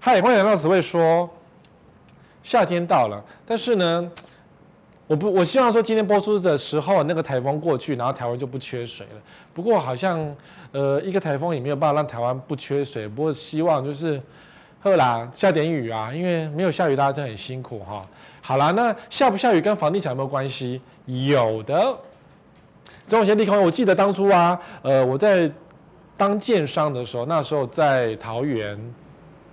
嗨，欢迎来到紫薇说。夏天到了，但是呢，我不，我希望说今天播出的时候，那个台风过去，然后台湾就不缺水了。不过好像，呃，一个台风也没有办法让台湾不缺水。不过希望就是，好啦，下点雨啊，因为没有下雨，大家真的很辛苦哈。好啦，那下不下雨跟房地产有没有关系？有的。总有些利空，我记得当初啊，呃，我在当建商的时候，那时候在桃园。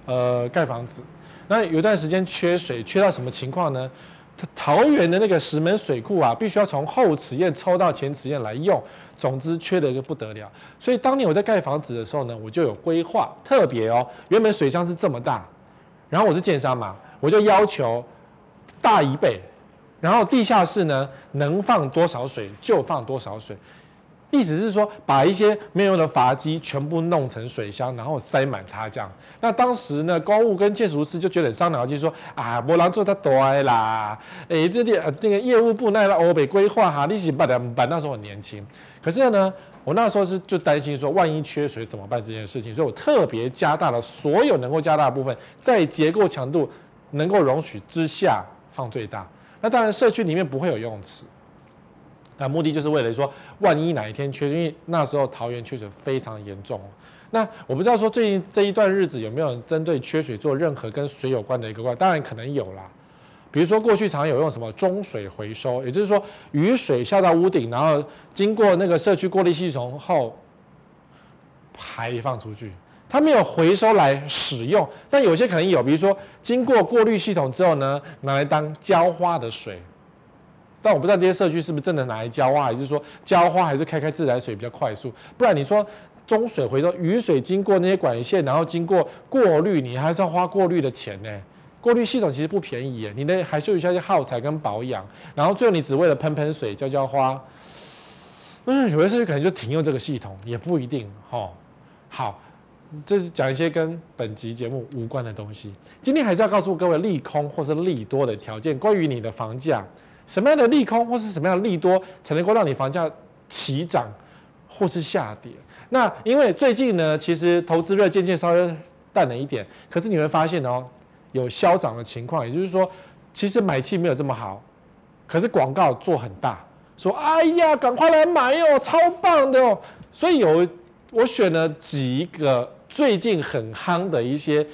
呃，盖房子，那有一段时间缺水，缺到什么情况呢？桃园的那个石门水库啊，必须要从后池堰抽到前池堰来用。总之，缺的一个不得了。所以当年我在盖房子的时候呢，我就有规划，特别哦，原本水箱是这么大，然后我是建商嘛，我就要求大一倍，然后地下室呢能放多少水就放多少水。意思是说，把一些没有用的筏机全部弄成水箱，然后塞满它这样。那当时呢，公务跟建筑师就觉得伤脑筋，说啊，不能做太多啦。哎，这里呃，这个业务部那个欧北规划哈，利息办的办。那时候很年轻，可是呢，我那时候是就担心说，万一缺水怎么办这件事情，所以我特别加大了所有能够加大的部分，在结构强度能够容许之下放最大。那当然，社区里面不会有游泳池。那目的就是为了说，万一哪一天缺，因为那时候桃园缺水非常严重。那我不知道说最近这一段日子有没有针对缺水做任何跟水有关的一个关，当然可能有啦。比如说过去常有用什么中水回收，也就是说雨水下到屋顶，然后经过那个社区过滤系统后排放出去，它没有回收来使用。但有些可能有，比如说经过过滤系统之后呢，拿来当浇花的水。但我不知道这些社区是不是真的拿来浇花，还是说浇花还是开开自来水比较快速？不然你说中水回收雨水经过那些管线，然后经过过滤，你还是要花过滤的钱呢？过滤系统其实不便宜耶，你的还需要一些耗材跟保养，然后最后你只为了喷喷水浇浇花，嗯，有些社区可能就停用这个系统，也不一定齁。好，这是讲一些跟本集节目无关的东西。今天还是要告诉各位利空或是利多的条件，关于你的房价。什么样的利空或是什么样的利多才能够让你房价起涨或是下跌？那因为最近呢，其实投资热渐渐稍微淡了一点，可是你会发现哦，有消涨的情况，也就是说，其实买气没有这么好，可是广告做很大，说哎呀，赶快来买哟，超棒的哦。所以有我选了几个最近很夯的一些。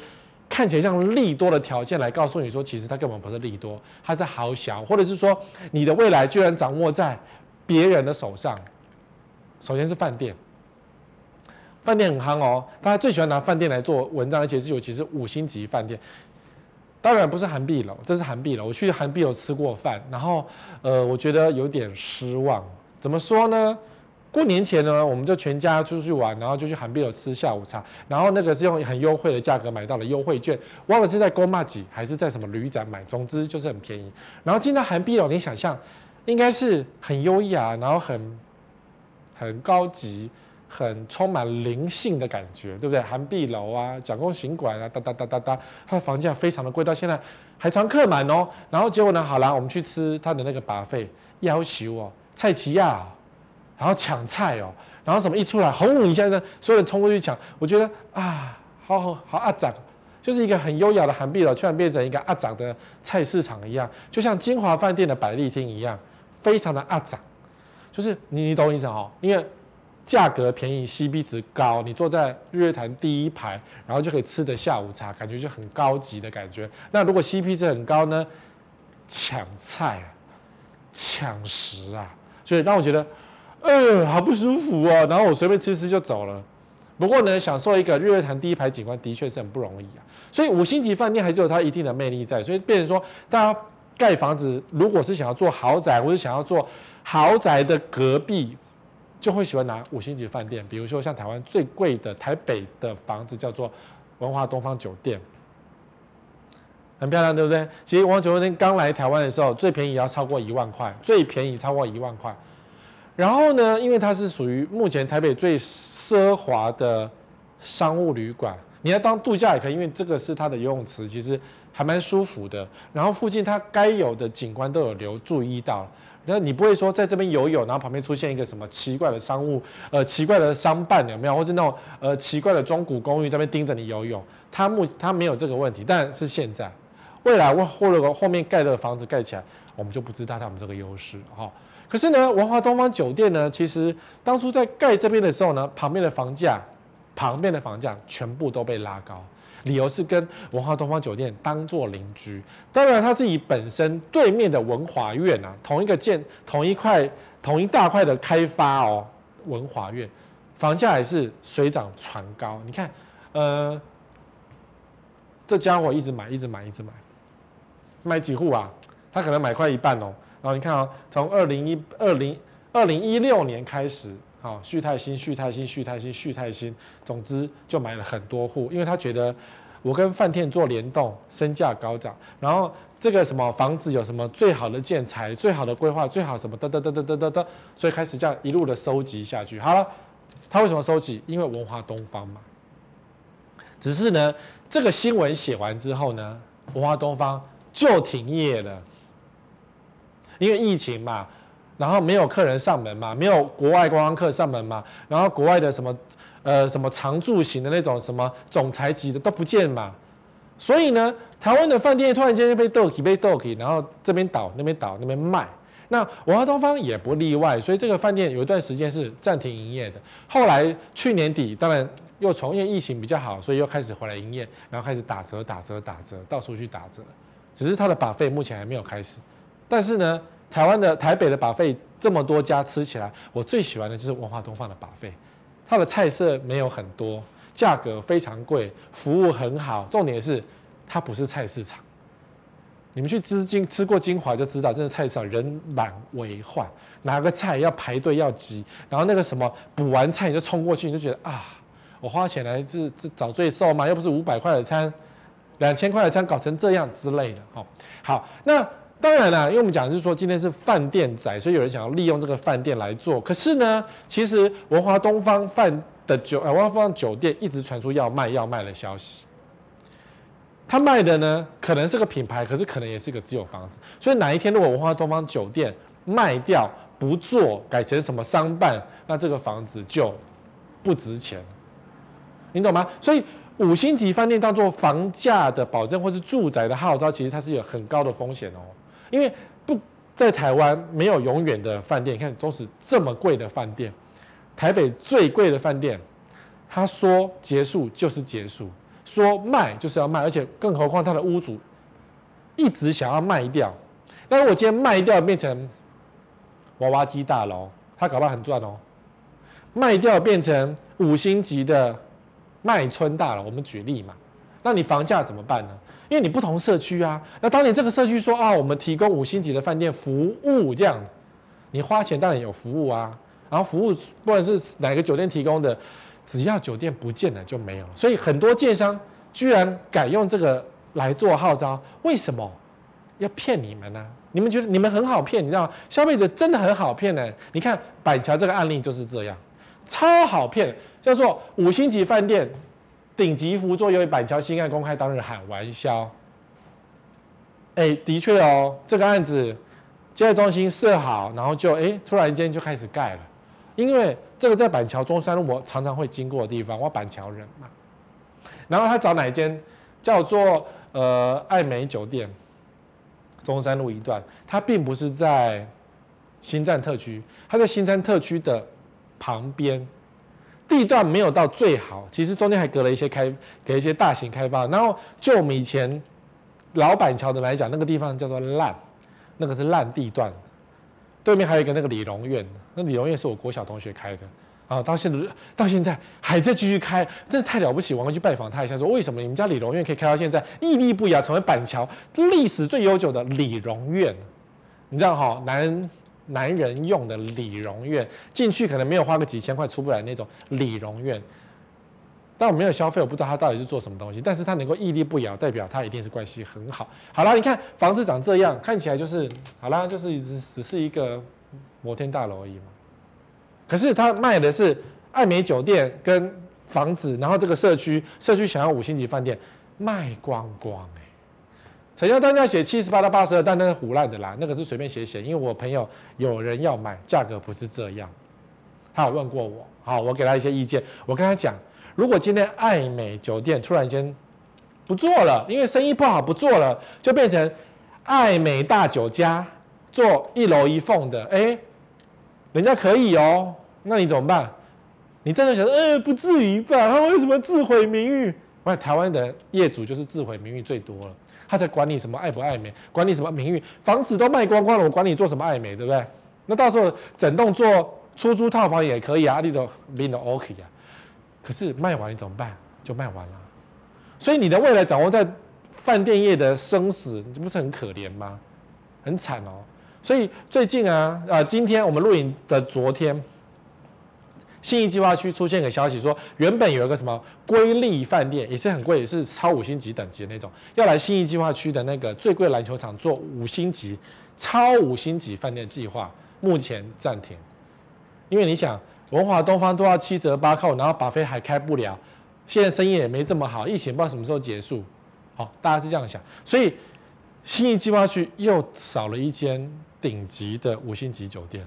看起来像利多的条件来告诉你说，其实它根本不是利多，它是好小，或者是说你的未来居然掌握在别人的手上。首先是饭店，饭店很夯哦，大家最喜欢拿饭店来做文章，而且是尤其是五星级饭店。当然不是韩碧楼，这是韩碧楼。我去韩碧楼吃过饭，然后呃，我觉得有点失望。怎么说呢？过年前呢，我们就全家出去玩，然后就去韩碧楼吃下午茶，然后那个是用很优惠的价格买到了优惠券，忘了是在公妈吉还是在什么旅展买，总之就是很便宜。然后进到韩碧楼，你想象应该是很优雅，然后很很高级，很充满灵性的感觉，对不对？韩碧楼啊，蒋公行馆啊，哒哒哒哒哒，它的房价非常的贵，到现在还常客满哦。然后结果呢，好啦，我们去吃他的那个 buffet，要求哦，蔡齐亚。然后抢菜哦，然后什么一出来，轰一下呢，所有人冲过去抢。我觉得啊，好好好阿杂，就是一个很优雅的韩碧楼，突然变成一个阿杂的菜市场一样，就像金华饭店的百丽厅一样，非常的阿杂。就是你你懂我意思哈？因为价格便宜，CP 值高，你坐在日月潭第一排，然后就可以吃的下午茶，感觉就很高级的感觉。那如果 CP 值很高呢？抢菜啊，抢食啊，所以让我觉得。呃，好不舒服哦，然后我随便吃吃就走了。不过呢，享受一个日月潭第一排景观的确是很不容易啊。所以五星级饭店还是有它一定的魅力在。所以变成说，大家盖房子如果是想要做豪宅，或者想要做豪宅的隔壁，就会喜欢拿五星级饭店。比如说像台湾最贵的台北的房子叫做文华东方酒店，很漂亮，对不对？其实文华酒店刚来台湾的时候，最便宜要超过一万块，最便宜超过一万块。然后呢，因为它是属于目前台北最奢华的商务旅馆，你要当度假也可以，因为这个是它的游泳池，其实还蛮舒服的。然后附近它该有的景观都有留注意到，然后你不会说在这边游泳，然后旁边出现一个什么奇怪的商务，呃，奇怪的商办有没有？或是那种呃奇怪的中古公寓在边盯着你游泳，它目它没有这个问题，但是现在，未来或者后面盖的房子盖起来，我们就不知道他们这个优势哈。可是呢，文华东方酒店呢，其实当初在盖这边的时候呢，旁边的房价，旁边的房价全部都被拉高。理由是跟文华东方酒店当做邻居，当然他自己本身对面的文华苑啊，同一个建同一块同一大块的开发哦，文华苑房价也是水涨船高。你看，呃，这家伙一直买，一直买，一直买，买几户啊？他可能买快一半哦。然后你看啊、哦，从二零一二零二零一六年开始。好，旭泰新、旭泰新、旭泰新、旭泰新，总之就买了很多户，因为他觉得我跟饭店做联动，身价高涨，然后这个什么房子有什么最好的建材、最好的规划、最好什么哒哒哒哒哒哒哒，所以开始这样一路的收集下去。好了，他为什么收集？因为文华东方嘛。只是呢，这个新闻写完之后呢，文华东方就停业了，因为疫情嘛。然后没有客人上门嘛，没有国外观光客上门嘛，然后国外的什么，呃，什么常住型的那种什么总裁级的都不见嘛，所以呢，台湾的饭店突然间就被倒起被倒起，然后这边倒那边倒那边卖，那文华东方也不例外，所以这个饭店有一段时间是暂停营业的。后来去年底，当然又从因为疫情比较好，所以又开始回来营业，然后开始打折打折打折，到处去打折，只是它的把费目前还没有开始，但是呢。台湾的台北的把费这么多家吃起来，我最喜欢的就是文化东方的把费它的菜色没有很多，价格非常贵，服务很好，重点是它不是菜市场。你们去吃金吃过金华就知道，真的菜市场人满为患，拿个菜要排队要挤，然后那个什么补完菜你就冲过去，你就觉得啊，我花钱来这这找罪受吗？又不是五百块的餐，两千块的餐搞成这样之类的。好，好，那。当然啦，因为我们讲的是说今天是饭店仔，所以有人想要利用这个饭店来做。可是呢，其实文华东方饭的酒，呃，文华东方酒店一直传出要卖要卖的消息。他卖的呢，可能是个品牌，可是可能也是个自有房子。所以哪一天如果文华东方酒店卖掉不做，改成什么商办，那这个房子就不值钱。你懂吗？所以。五星级饭店当做房价的保证，或是住宅的号召，其实它是有很高的风险哦。因为不在台湾没有永远的饭店，你看，纵使这么贵的饭店，台北最贵的饭店，他说结束就是结束，说卖就是要卖，而且更何况他的屋主一直想要卖掉。那如果今天卖掉变成娃娃机大楼，他搞不好很赚哦。卖掉变成五星级的。麦春大楼，我们举例嘛，那你房价怎么办呢？因为你不同社区啊，那当你这个社区说啊，我们提供五星级的饭店服务这样，你花钱当然有服务啊，然后服务不管是哪个酒店提供的，只要酒店不见了就没有了，所以很多建商居然改用这个来做号召，为什么要骗你们呢？你们觉得你们很好骗，你知道？消费者真的很好骗呢。你看板桥这个案例就是这样。超好骗，叫做五星级饭店，顶级福座由于板桥新案公开当日喊玩笑。哎，的确哦，这个案子接待中心设好，然后就哎突然间就开始盖了，因为这个在板桥中山路我常常会经过的地方，我板桥人嘛。然后他找哪一间叫做呃爱美酒店，中山路一段，它并不是在新站特区，它在新站特区的。旁边地段没有到最好，其实中间还隔了一些开，给一些大型开发。然后就我们以前老板桥的来讲，那个地方叫做烂，那个是烂地段。对面还有一个那个理容院，那理容院是我国小同学开的啊，到现在到现在还在继续开，真的太了不起。我们去拜访他一下，说为什么你们家理容院可以开到现在屹立不摇，成为板桥历史最悠久的理容院？你知道哈，男。男人用的理容院，进去可能没有花个几千块出不来那种理容院，但我没有消费，我不知道他到底是做什么东西。但是他能够屹立不摇，代表他一定是关系很好。好了，你看房子长这样，看起来就是好啦，就是只只是一个摩天大楼而已嘛。可是他卖的是爱美酒店跟房子，然后这个社区社区想要五星级饭店卖光光、成交单价写七十八到八十二，但那是胡乱的啦，那个是随便写写，因为我朋友有人要买，价格不是这样。他有问过我，好，我给他一些意见。我跟他讲，如果今天艾美酒店突然间不做了，因为生意不好不做了，就变成艾美大酒家做一楼一凤的，哎，人家可以哦，那你怎么办？你真的想说，呃，不至于吧？他为什么自毁名誉？我看台湾的业主就是自毁名誉最多了。他在管你什么爱不爱美，管你什么名誉，房子都卖光光了，我管你做什么爱美，对不对？那到时候整栋做出租套房也可以啊，你都你都 OK 啊。可是卖完你怎么办？就卖完了。所以你的未来掌握在饭店业的生死，你不是很可怜吗？很惨哦。所以最近啊啊，今天我们录影的昨天。信义计划区出现个消息说，原本有一个什么瑰丽饭店，也是很贵，也是超五星级等级的那种，要来信义计划区的那个最贵篮球场做五星级、超五星级饭店计划，目前暂停。因为你想，文华东方都要七折八扣，然后巴菲还开不了，现在生意也没这么好，疫情不知道什么时候结束。好，大家是这样想，所以信义计划区又少了一间顶级的五星级酒店，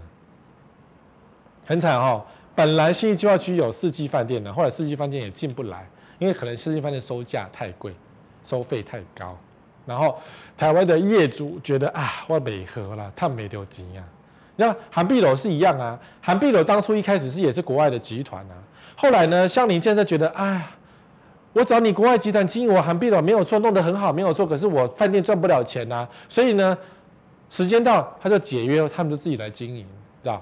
很惨哦。本来信义计划区有四季饭店的，后来四季饭店也进不来，因为可能四季饭店收价太贵，收费太高。然后台湾的业主觉得啊，我美合了，太没丢钱啊。那涵碧楼是一样啊，涵碧楼当初一开始是也是国外的集团啊，后来呢，香林建设觉得，啊，我找你国外集团经营我涵碧楼没有错，弄得很好没有错，可是我饭店赚不了钱呐，所以呢，时间到他就解约，他们就自己来经营，知道？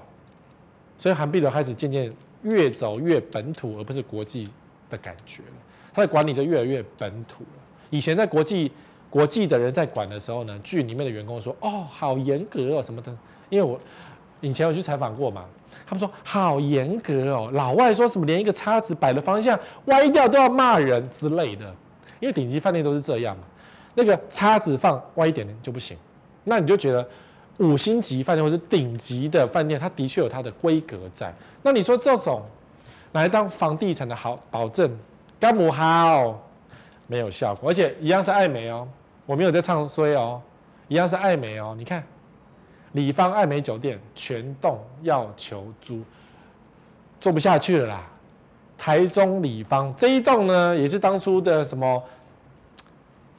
所以韩碧楼开始渐渐越走越本土，而不是国际的感觉了。他的管理就越来越本土了。以前在国际国际的人在管的时候呢，剧里面的员工说：“哦，好严格哦，什么的。”因为我以前有去采访过嘛，他们说好严格哦。老外说什么连一个叉子摆的方向歪掉都要骂人之类的。因为顶级饭店都是这样嘛，那个叉子放歪一点就不行。那你就觉得。五星级饭店或是顶级的饭店，它的确有它的规格在。那你说这种来当房地产的好保证，干不好，没有效果，而且一样是爱美哦，我没有在唱衰哦，一样是爱美哦。你看，里方爱美酒店全栋要求租，做不下去了啦。台中里方这一栋呢，也是当初的什么？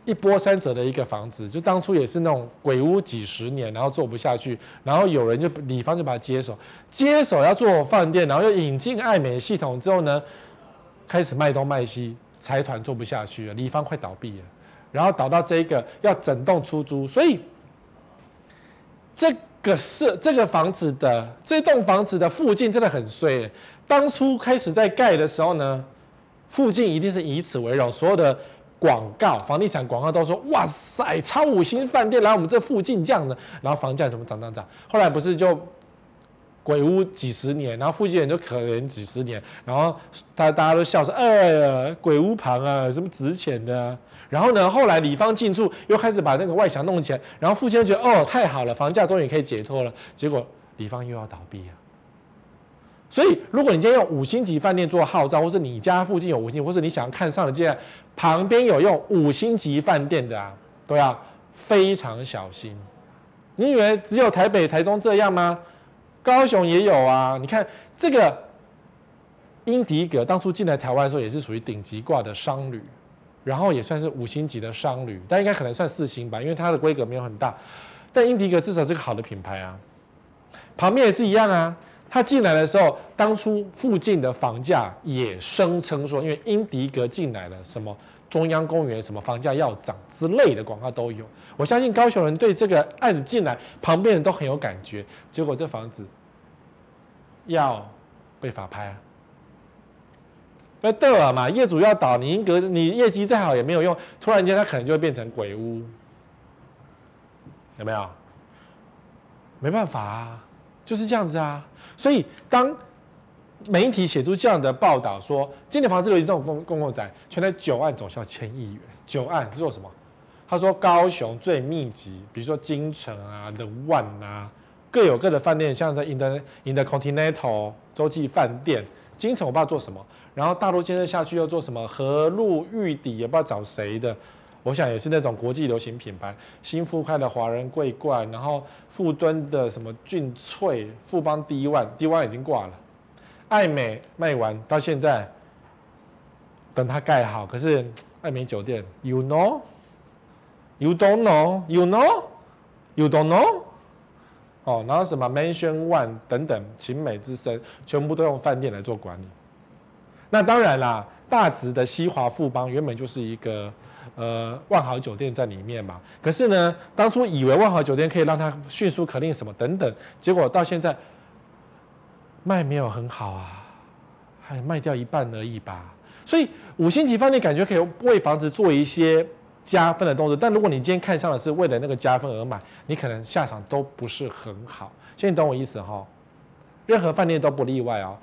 一波三折的一个房子，就当初也是那种鬼屋几十年，然后做不下去，然后有人就李方就把它接手，接手要做饭店，然后又引进爱美系统之后呢，开始卖东卖西，财团做不下去了，李方快倒闭了，然后倒到这个要整栋出租，所以这个是这个房子的这栋房子的附近真的很衰，当初开始在盖的时候呢，附近一定是以此为荣，所有的。广告，房地产广告都说，哇塞，超五星饭店来我们这附近这样的，然后房价怎么涨涨涨？后来不是就鬼屋几十年，然后附近人就可怜几十年，然后大大家都笑说，哎呀，鬼屋旁啊，什么值钱的？然后呢，后来里方进驻，又开始把那个外墙弄起来，然后附近觉得，哦，太好了，房价终于可以解脱了，结果里方又要倒闭啊。所以，如果你今天用五星级饭店做号召，或是你家附近有五星，或是你想要看上的，这样旁边有用五星级饭店的啊，都要非常小心。你以为只有台北、台中这样吗？高雄也有啊。你看这个英迪格当初进来台湾的时候，也是属于顶级挂的商旅，然后也算是五星级的商旅，但应该可能算四星吧，因为它的规格没有很大。但英迪格至少是个好的品牌啊。旁边也是一样啊。他进来的时候，当初附近的房价也声称说，因为英迪格进来了，什么中央公园什么房价要涨之类的广告都有。我相信高雄人对这个案子进来，旁边人都很有感觉。结果这房子要被法拍啊，那对了嘛，业主要倒，你英格你业绩再好也没有用，突然间它可能就会变成鬼屋，有没有？没办法啊，就是这样子啊。所以，当媒体写出这样的报道说，今年房子有这种公公共财，全台九案总销千亿元。九案是做什么？他说高雄最密集，比如说金城啊、The One 啊，各有各的饭店，像在 In the In the Continental 洲际饭店，金城我不知道做什么，然后大陆建设下去又做什么？和路玉邸也不知道找谁的，我想也是那种国际流行品牌，新复开的华人桂冠，然后富敦的什么俊萃，富邦 D One，D One 已经挂了，艾美卖完到现在，等它盖好，可是艾美酒店，you know，you don't know，you know，you don't know，哦，然后什么 Mansion One 等等，勤美之声，全部都用饭店来做管理。那当然啦，大直的西华富邦原本就是一个呃万豪酒店在里面嘛。可是呢，当初以为万豪酒店可以让它迅速可令什么等等，结果到现在卖没有很好啊，还卖掉一半而已吧。所以五星级饭店感觉可以为房子做一些加分的动作，但如果你今天看上的是为了那个加分而买，你可能下场都不是很好。现在你懂我意思哈？任何饭店都不例外哦，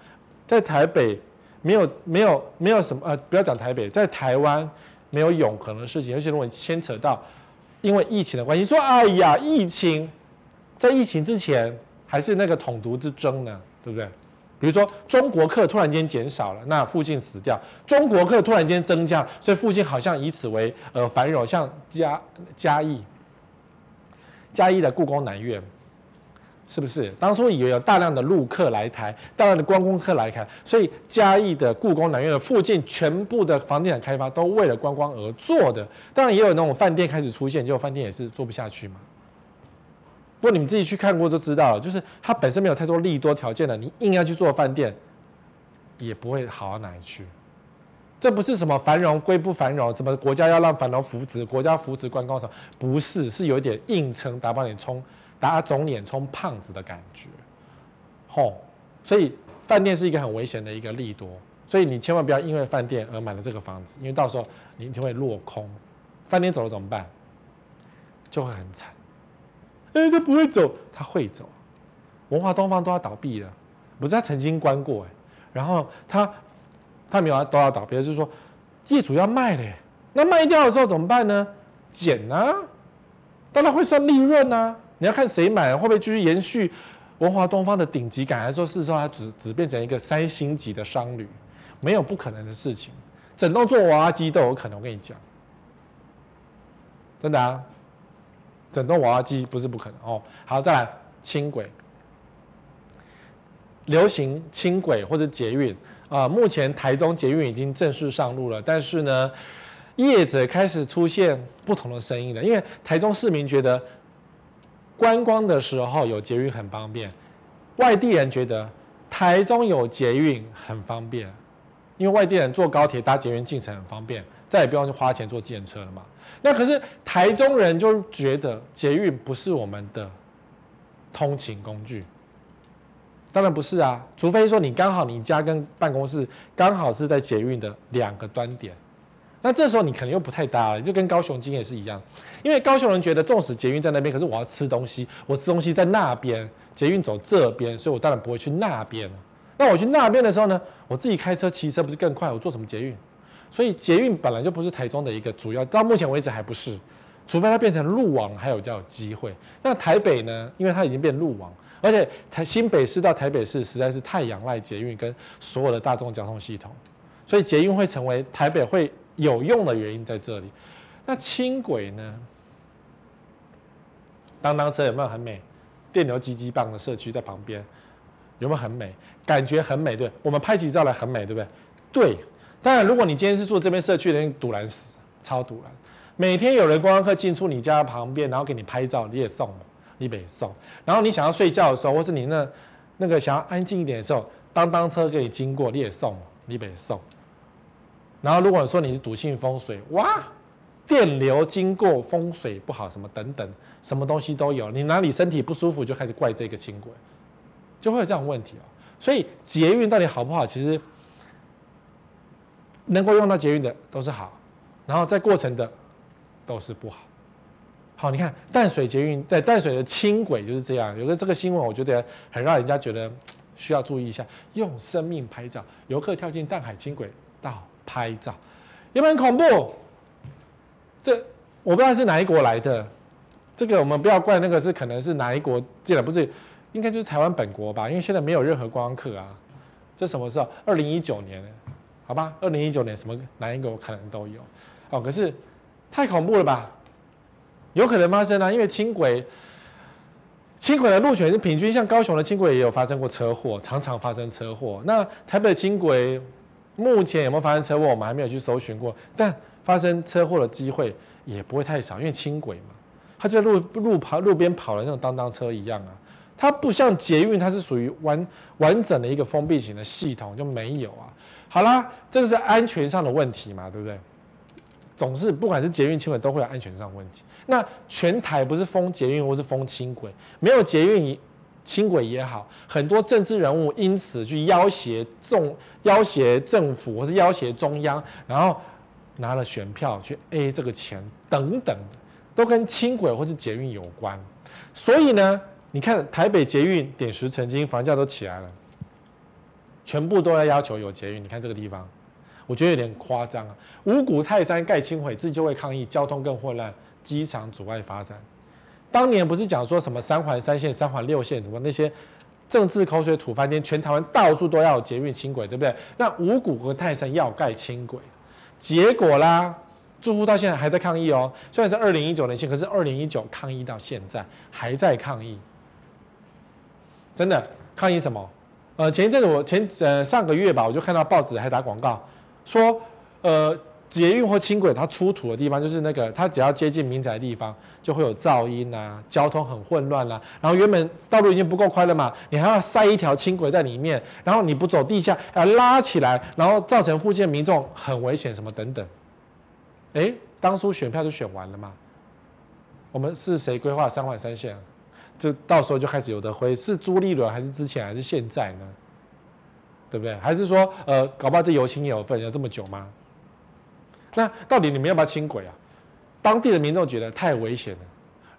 在台北。没有没有没有什么呃，不要讲台北，在台湾没有永恒的事情，而且如果你牵扯到因为疫情的关系，说哎呀，疫情在疫情之前还是那个统独之争呢，对不对？比如说中国客突然间减少了，那附近死掉；中国客突然间增加，所以附近好像以此为呃繁荣，像嘉嘉义嘉义的故宫南院。是不是当初以为有大量的陆客来台，大量的观光客来台，所以嘉义的故宫南院的附近全部的房地产开发都为了观光而做的。当然也有那种饭店开始出现，结果饭店也是做不下去嘛。不过你们自己去看过就知道了，就是它本身没有太多利多条件的，你硬要去做饭店，也不会好到哪里去。这不是什么繁荣归不繁荣，什么国家要让繁荣扶植，国家扶持观光什么，不是，是有一点硬撑打帮你冲。打肿脸充胖子的感觉，吼，所以饭店是一个很危险的一个利多，所以你千万不要因为饭店而买了这个房子，因为到时候你就会落空。饭店走了怎么办？就会很惨。哎、欸，他不会走，他会走。文化东方都要倒闭了，不是他曾经关过哎，然后他他没有都要倒闭，就是说业主要卖嘞，那卖掉的时候怎么办呢？减啊，当然会算利润啊。你要看谁买，会不会继续延续文华东方的顶级感，还是说事实上它只只变成一个三星级的商旅？没有不可能的事情，整栋做娃娃机都有可能。我跟你讲，真的啊，整栋娃娃机不是不可能哦。好，再来轻轨，流行轻轨或者捷运啊，目前台中捷运已经正式上路了，但是呢，业者开始出现不同的声音了，因为台中市民觉得。观光的时候有捷运很方便，外地人觉得台中有捷运很方便，因为外地人坐高铁搭捷运进城很方便，再也不用花钱坐计程车了嘛。那可是台中人就觉得捷运不是我们的通勤工具，当然不是啊，除非说你刚好你家跟办公室刚好是在捷运的两个端点。那这时候你可能又不太搭了，就跟高雄经验是一样，因为高雄人觉得，纵使捷运在那边，可是我要吃东西，我吃东西在那边，捷运走这边，所以我当然不会去那边。那我去那边的时候呢，我自己开车骑车不是更快？我坐什么捷运？所以捷运本来就不是台中的一个主要，到目前为止还不是，除非它变成路网，还有比较有机会。那台北呢？因为它已经变路网，而且台新北市到台北市实在是太仰赖捷运跟所有的大众交通系统，所以捷运会成为台北会。有用的原因在这里，那轻轨呢？当当车有没有很美？电流急急棒的社区在旁边，有没有很美？感觉很美，对，我们拍起照来很美，对不对？对。当然，如果你今天是住这边社区的人，堵拦死，超堵拦。每天有人观光客进出你家旁边，然后给你拍照，你也送，你也送。然后你想要睡觉的时候，或是你那那个想要安静一点的时候，当当车给你经过，你也送，你也送。然后，如果说你是笃信风水，哇，电流经过风水不好，什么等等，什么东西都有。你哪里身体不舒服，就开始怪这个轻轨，就会有这样问题哦。所以捷运到底好不好？其实能够用到捷运的都是好，然后在过程的都是不好。好，你看淡水捷运在淡水的轻轨就是这样。有个这个新闻，我觉得很让人家觉得需要注意一下。用生命拍照，游客跳进淡海轻轨到。拍照有没有很恐怖？这我不知道是哪一国来的。这个我们不要怪那个是可能是哪一国进来，不是应该就是台湾本国吧？因为现在没有任何观光客啊。这什么时候？二零一九年，好吧，二零一九年什么哪一国可能都有哦。可是太恐怖了吧？有可能发生啊，因为轻轨，轻轨的路权是平均，像高雄的轻轨也有发生过车祸，常常发生车祸。那台北轻轨目前有没有发生车祸？我们还没有去搜寻过，但发生车祸的机会也不会太少，因为轻轨嘛，它就在路路跑路边跑的那种当当车一样啊，它不像捷运，它是属于完完整的一个封闭型的系统，就没有啊。好啦，这个是安全上的问题嘛，对不对？总是不管是捷运、轻轨都会有安全上问题。那全台不是封捷运或是封轻轨，没有捷运、轻轨也好，很多政治人物因此去要挟政、要挟政府或是要挟中央，然后拿了选票去 A 这个钱等等，都跟轻轨或是捷运有关。所以呢，你看台北捷运点石成金，房价都起来了，全部都要要求有捷运。你看这个地方。我觉得有点夸张啊！五股泰山盖轻轨，自己就会抗议，交通更混乱，机场阻碍发展。当年不是讲说什么三环三线、三环六线，什么那些政治口水吐翻天，全台湾到处都要捷运轻轨，对不对？那五股和泰山要盖轻轨，结果啦，住户到现在还在抗议哦。虽然是二零一九年，可是二零一九抗议到现在还在抗议，真的抗议什么？呃，前一阵子我前呃上个月吧，我就看到报纸还打广告。说，呃，捷运或轻轨它出土的地方，就是那个它只要接近民宅的地方，就会有噪音啊，交通很混乱啦、然后原本道路已经不够宽了嘛，你还要塞一条轻轨在里面，然后你不走地下，要拉起来，然后造成附近民众很危险，什么等等。哎，当初选票就选完了嘛。我们是谁规划三环三线？就到时候就开始有的灰，是朱立伦还是之前还是现在呢？对不对？还是说，呃，搞不好这油清也有份，要这么久吗？那到底你们要不要轻轨啊？当地的民众觉得太危险了，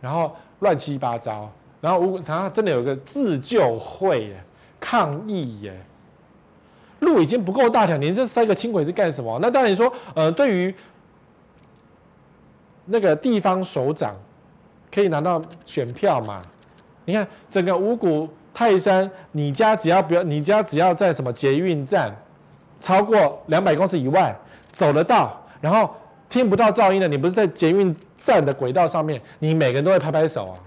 然后乱七八糟，然后如果他真的有个自救会耶，抗议耶，路已经不够大条，你这塞个轻轨是干什么？那当然说，呃，对于那个地方首长可以拿到选票嘛？你看整个五股。泰山，你家只要不要，你家只要在什么捷运站超过两百公尺以外走得到，然后听不到噪音的，你不是在捷运站的轨道上面，你每个人都会拍拍手啊。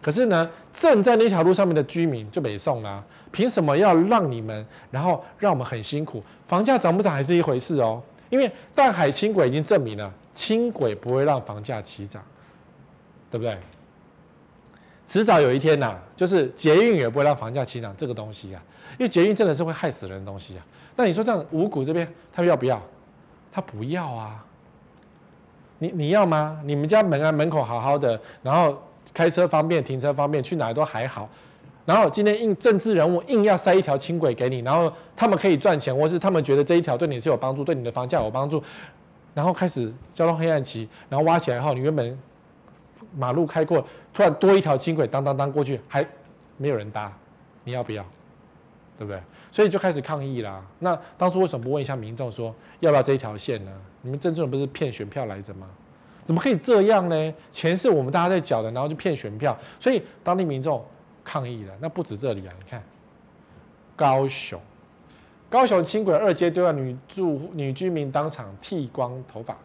可是呢，正在那条路上面的居民就北送啦，凭什么要让你们，然后让我们很辛苦？房价涨不涨还是一回事哦，因为淡海轻轨已经证明了，轻轨不会让房价起涨，对不对？迟早有一天呐、就是捷运也不会让房价起涨这个东西啊，因为捷运真的是会害死人的东西啊。那你说这样五股这边他们要不要？他不要啊。你你要吗？你们家门啊门口好好的，然后开车方便，停车方便，去哪都还好。然后今天硬政治人物硬要塞一条轻轨给你，然后他们可以赚钱，或是他们觉得这一条对你是有帮助，对你的房价有帮助，然后开始交通黑暗期，然后挖起来后，你原本。马路开阔，突然多一条轻轨，当当当过去，还没有人搭，你要不要？对不对？所以就开始抗议啦。那当初为什么不问一下民众说要不要这一条线呢？你们政治人不是骗选票来着吗？怎么可以这样呢？钱是我们大家在缴的，然后就骗选票，所以当地民众抗议了。那不止这里啊，你看高雄，高雄轻轨二阶都要女住女居民当场剃光头发。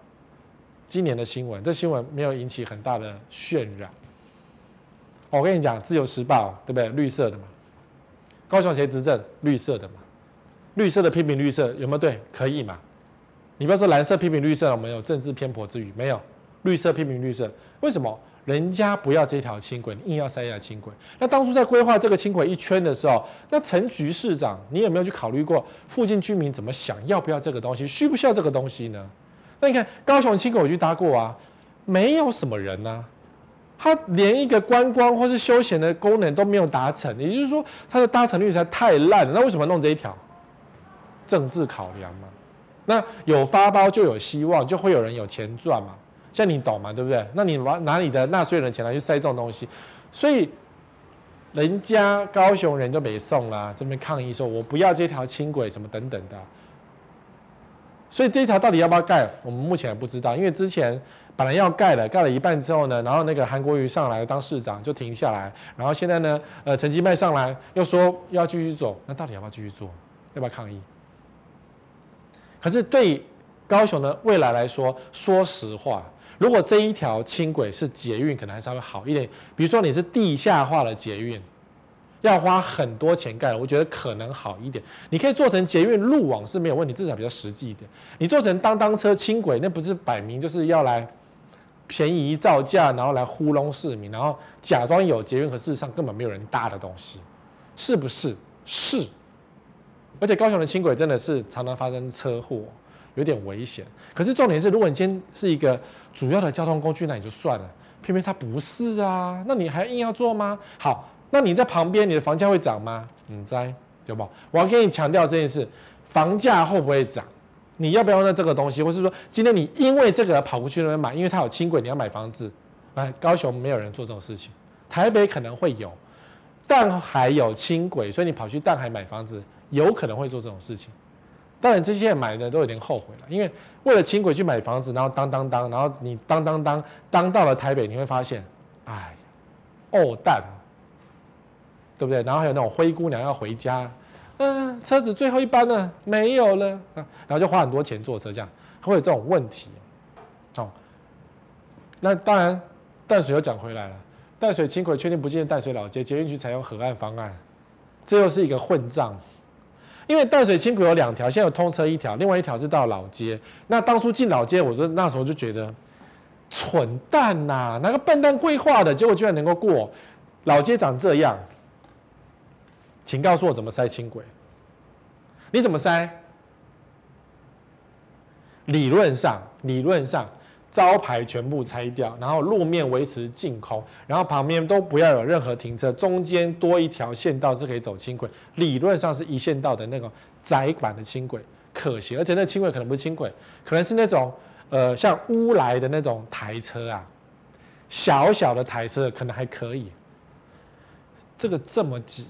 今年的新闻，这新闻没有引起很大的渲染。我跟你讲，《自由时报》对不对？绿色的嘛。高雄谁执政？绿色的嘛。绿色的批评绿色有没有对？可以嘛？你不要说蓝色批评绿色，我们有政治偏颇之语没有？绿色批评绿色，为什么人家不要这条轻轨，你硬要塞一条轻轨？那当初在规划这个轻轨一圈的时候，那陈局市长，你有没有去考虑过附近居民怎么想？要不要这个东西？需不需要这个东西呢？那你看高雄轻轨我去搭过啊，没有什么人呐、它连一个观光或是休闲的功能都没有达成，也就是说它的搭乘率实在太烂了。那为什么弄这一条？政治考量嘛。那有发包就有希望，就会有人有钱赚嘛。像你懂嘛，对不对？那你拿拿你的纳税人的钱来去塞这种东西，所以人家高雄人就没送啦，这边抗议说我不要这条轻轨什么等等的。所以这一条到底要不要盖？我们目前还不知道，因为之前本来要盖的，盖了一半之后呢，然后那个韩国瑜上来当市长就停下来，然后现在呢，呃，陈其迈上来又说要继续走，那到底要不要继续做？要不要抗议？可是对高雄的未来来说，说实话，如果这一条轻轨是捷运，可能还稍微好一点。比如说你是地下化的捷运，要花很多钱盖，我觉得可能好一点。你可以做成捷运路网是没有问题，至少比较实际一点。你做成当当车轻轨，那不是摆明就是要来便宜造价，然后来糊弄市民，然后假装有捷运，可事实上根本没有人搭的东西，是不是？是。而且高雄的轻轨真的是常常发生车祸，有点危险。可是重点是，如果你今天是一个主要的交通工具，那也就算了。偏偏它不是啊，那你还硬要做吗？好，那你在旁边，你的房价会涨吗？你在，对不？我要跟你强调这件事，房价会不会涨？你要不要用这个东西？或是说，今天你因为这个跑过去那边买，因为它有轻轨，你要买房子？哎，高雄没有人做这种事情，台北可能会有，但还有轻轨，所以你跑去淡海买房子。有可能会做这种事情，当然这些人买的都有点后悔了，因为为了轻轨去买房子，然后当当当，然后你当当当当到了台北，你会发现，哎，哦蛋，对不对？然后还有那种灰姑娘要回家，嗯，车子最后一班了，没有了啊，然后就花很多钱坐车，这样会有这种问题，哦。那当然，淡水又讲回来了，淡水轻轨确定不进淡水老街，捷运局采用河岸方案，这又是一个混账。因为淡水轻轨有两条，现在有通车一条，另外一条是到老街。那当初进老街，我就那时候就觉得蠢蛋呐、啊，哪个笨蛋规划的，结果居然能够过。老街长这样，请告诉我怎么塞轻轨？你怎么塞？理论上，理论上。招牌全部拆掉，然后路面维持净空，然后旁边都不要有任何停车，中间多一条线道是可以走轻轨，理论上是一线道的那种窄版的轻轨可行，而且那轻轨可能不是轻轨，可能是那种呃像乌来的那种台车啊，小小的台车可能还可以。这个这么挤，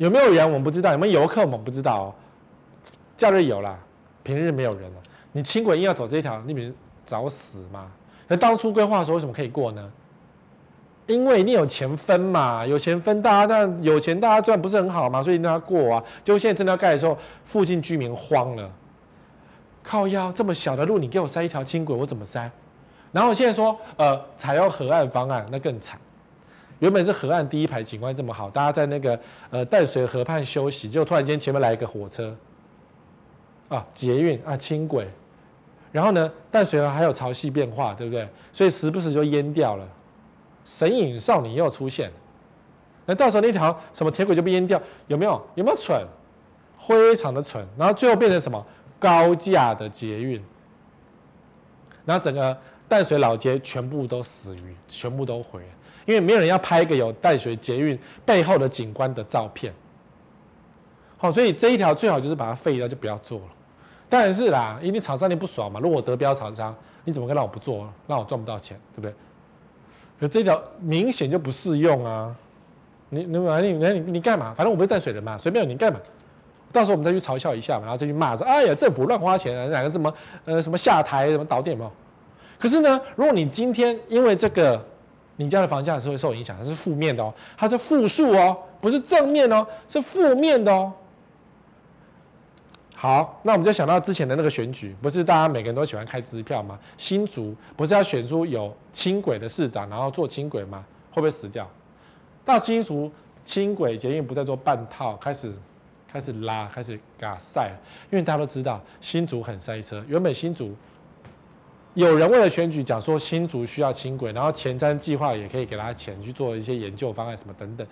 有没有人我们不知道，有没有游客我们不知道哦。假日有啦，平日没有人了。你轻轨硬要走这一条，你比如。找死吗？那当初规划的时候为什么可以过呢？因为你有钱分嘛，有钱分，大家但有钱大家赚不是很好吗？所以让他过啊。结果现在真的要盖的时候，附近居民慌了，靠腰这么小的路，你给我塞一条轻轨，我怎么塞？然后现在说，呃，采用河岸方案，那更惨。原本是河岸第一排景观这么好，大家在那个呃淡水河畔休息，结果突然间前面来一个火车，啊，捷运啊，轻轨。然后呢，淡水河还有潮汐变化，对不对？所以时不时就淹掉了。神隐少女又出现，那到时候那条什么铁轨就被淹掉，有没有？有没有蠢？非常的蠢。然后最后变成什么？高架的捷运。然后整个淡水老街全部都死鱼，全部都毁了，因为没有人要拍一个有淡水捷运背后的景观的照片。好，所以这一条最好就是把它废掉，就不要做了。当然是啦，因为厂商你不爽嘛。如果我得标厂商，你怎么可以让我不做，让我赚不到钱，对不对？可这条明显就不适用啊！你你你你你干嘛？反正我不是淡水人嘛，随便你干嘛？到时候我们再去嘲笑一下嘛，然后再去骂说：哎呀，政府乱花钱啊，哪个什么呃什么下台什么导电嘛？可是呢，如果你今天因为这个，你家的房价是会受影响，它是负面的哦，它是负数哦，不是正面哦，是负面的哦。好，那我们就想到之前的那个选举，不是大家每个人都喜欢开支票吗？新竹不是要选出有轻轨的市长，然后做轻轨吗？会不会死掉？到新竹轻轨捷运不再做半套，开始开始拉，开始给它塞，因为大家都知道新竹很塞车。原本新竹有人为了选举讲说新竹需要轻轨，然后前瞻计划也可以给他钱去做一些研究方案什么等等。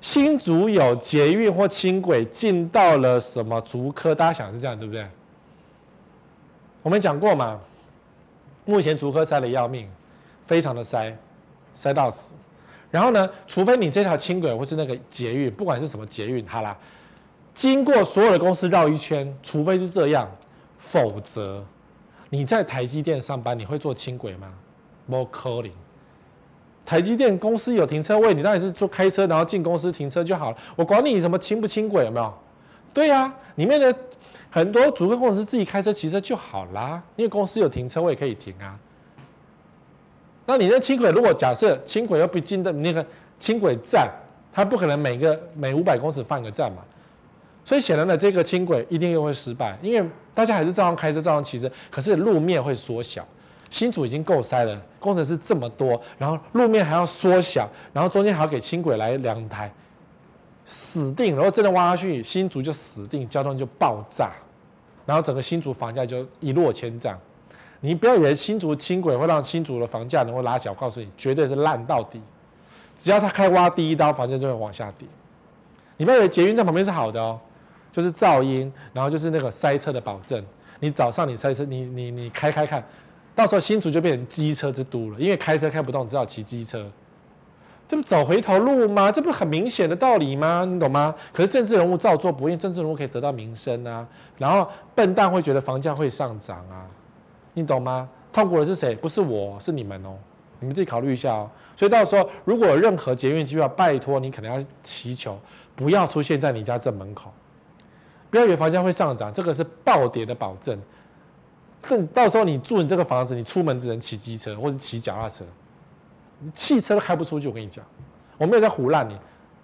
新竹有捷运或轻轨进到了什么竹科？大家想是这样对不对？我们讲过嘛，目前竹科塞得要命，非常的塞，塞到死。然后呢，除非你这条轻轨或是那个捷运，不管是什么捷运，好啦，经过所有的公司绕一圈，除非是这样，否则你在台积电上班，你会坐轻轨吗？不可能。台积电公司有停车位，你当然是坐开车，然后进公司停车就好了。我管你什么轻不轻轨，有没有？对呀、里面的很多主客工程师自己开车骑车就好啦，因为公司有停车位可以停啊。那你那轻轨，如果假设轻轨又不进的那个轻轨站，它不可能每个每五百公尺放个站嘛。所以显然的，这个轻轨一定又会失败，因为大家还是照样开车，照样骑车，可是路面会缩小。新竹已经够塞了，工程师这么多，然后路面还要缩小，然后中间还要给轻轨来两台，死定然后真的挖下去，新竹就死定，交通就爆炸，然后整个新竹房价就一落千丈。你不要以为新竹轻轨会让新竹的房价能够拉起来，我告诉你，绝对是烂到底。只要他开挖第一刀，房价就会往下跌。你不要以为捷运在旁边是好的哦，就是噪音，然后就是那个塞车的保证。你早上你塞车，你你你开开看，到时候新竹就变成机车之都了，因为开车开不动，只好骑机车。这不走回头路吗？这不很明显的道理吗？你懂吗？可是政治人物照做不，因政治人物可以得到名声啊。然后笨蛋会觉得房价会上涨啊，你懂吗？痛苦的是谁？不是我，是你们哦。你们自己考虑一下哦。所以到时候如果有任何捷运机票，拜托你可能要祈求不要出现在你家正门口。不要以为房价会上涨，这个是暴跌的保证。这到时候你住你这个房子，你出门只能骑机车或者骑脚踏车。汽车都开不出去，我跟你讲，我没有在唬烂你。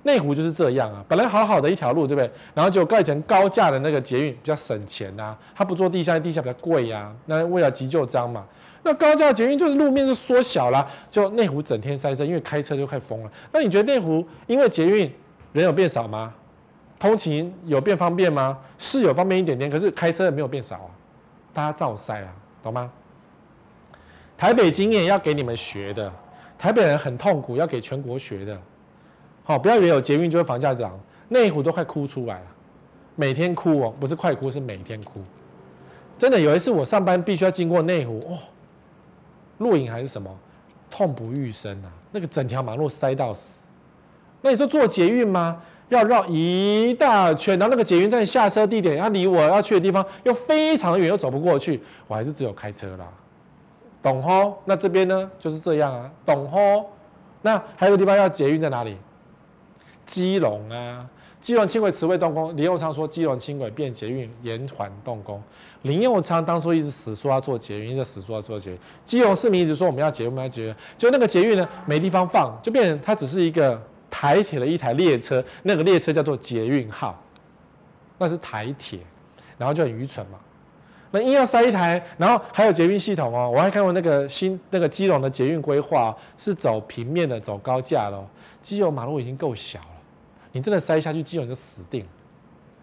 内湖就是这样啊，本来好好的一条路，对不对？然后就盖成高架的那个捷运，比较省钱呐、啊。他不做地下，地下比较贵呀、那为了急救章嘛，那高架捷运就是路面就缩小了，就内湖整天塞车，因为开车就快疯了。那你觉得内湖因为捷运人有变少吗？通勤有变方便吗？是有方便一点点，可是开车也没有变少啊，大家照塞啊，懂吗？台北经验要给你们学的。台北人很痛苦，要给全国学的。好，不要以为有捷运就会房价涨，内湖都快哭出来了，每天哭哦，不是快哭，是每天哭。真的有一次我上班必须要经过内湖，哦，录影还是什么，痛不欲生啊！那个整条马路塞到死。那你说坐捷运吗？要绕一大圈，然后那个捷运站下车地点，它离我要去的地方又非常远，又走不过去，我还是只有开车啦。懂吼？那这边呢就是这样啊。懂吼？那还有个地方要捷运在哪里？基隆啊，基隆轻轨迟未动工。林佑昌说基隆轻轨变捷运延缓动工。林佑昌当初一直死说要做捷运，一直死说要做捷运。基隆市民一直说我们要捷运，我们要捷运。就那个捷运呢，没地方放，就变成它只是一个台铁的一台列车，那个列车叫做捷运号，那是台铁，然后就很愚蠢嘛。那硬要塞一台，然后还有捷运系统哦，我还看过那个新那个基隆的捷运规划是走平面的，走高架咯。基隆马路已经够小了，你真的塞下去，基隆就死定了。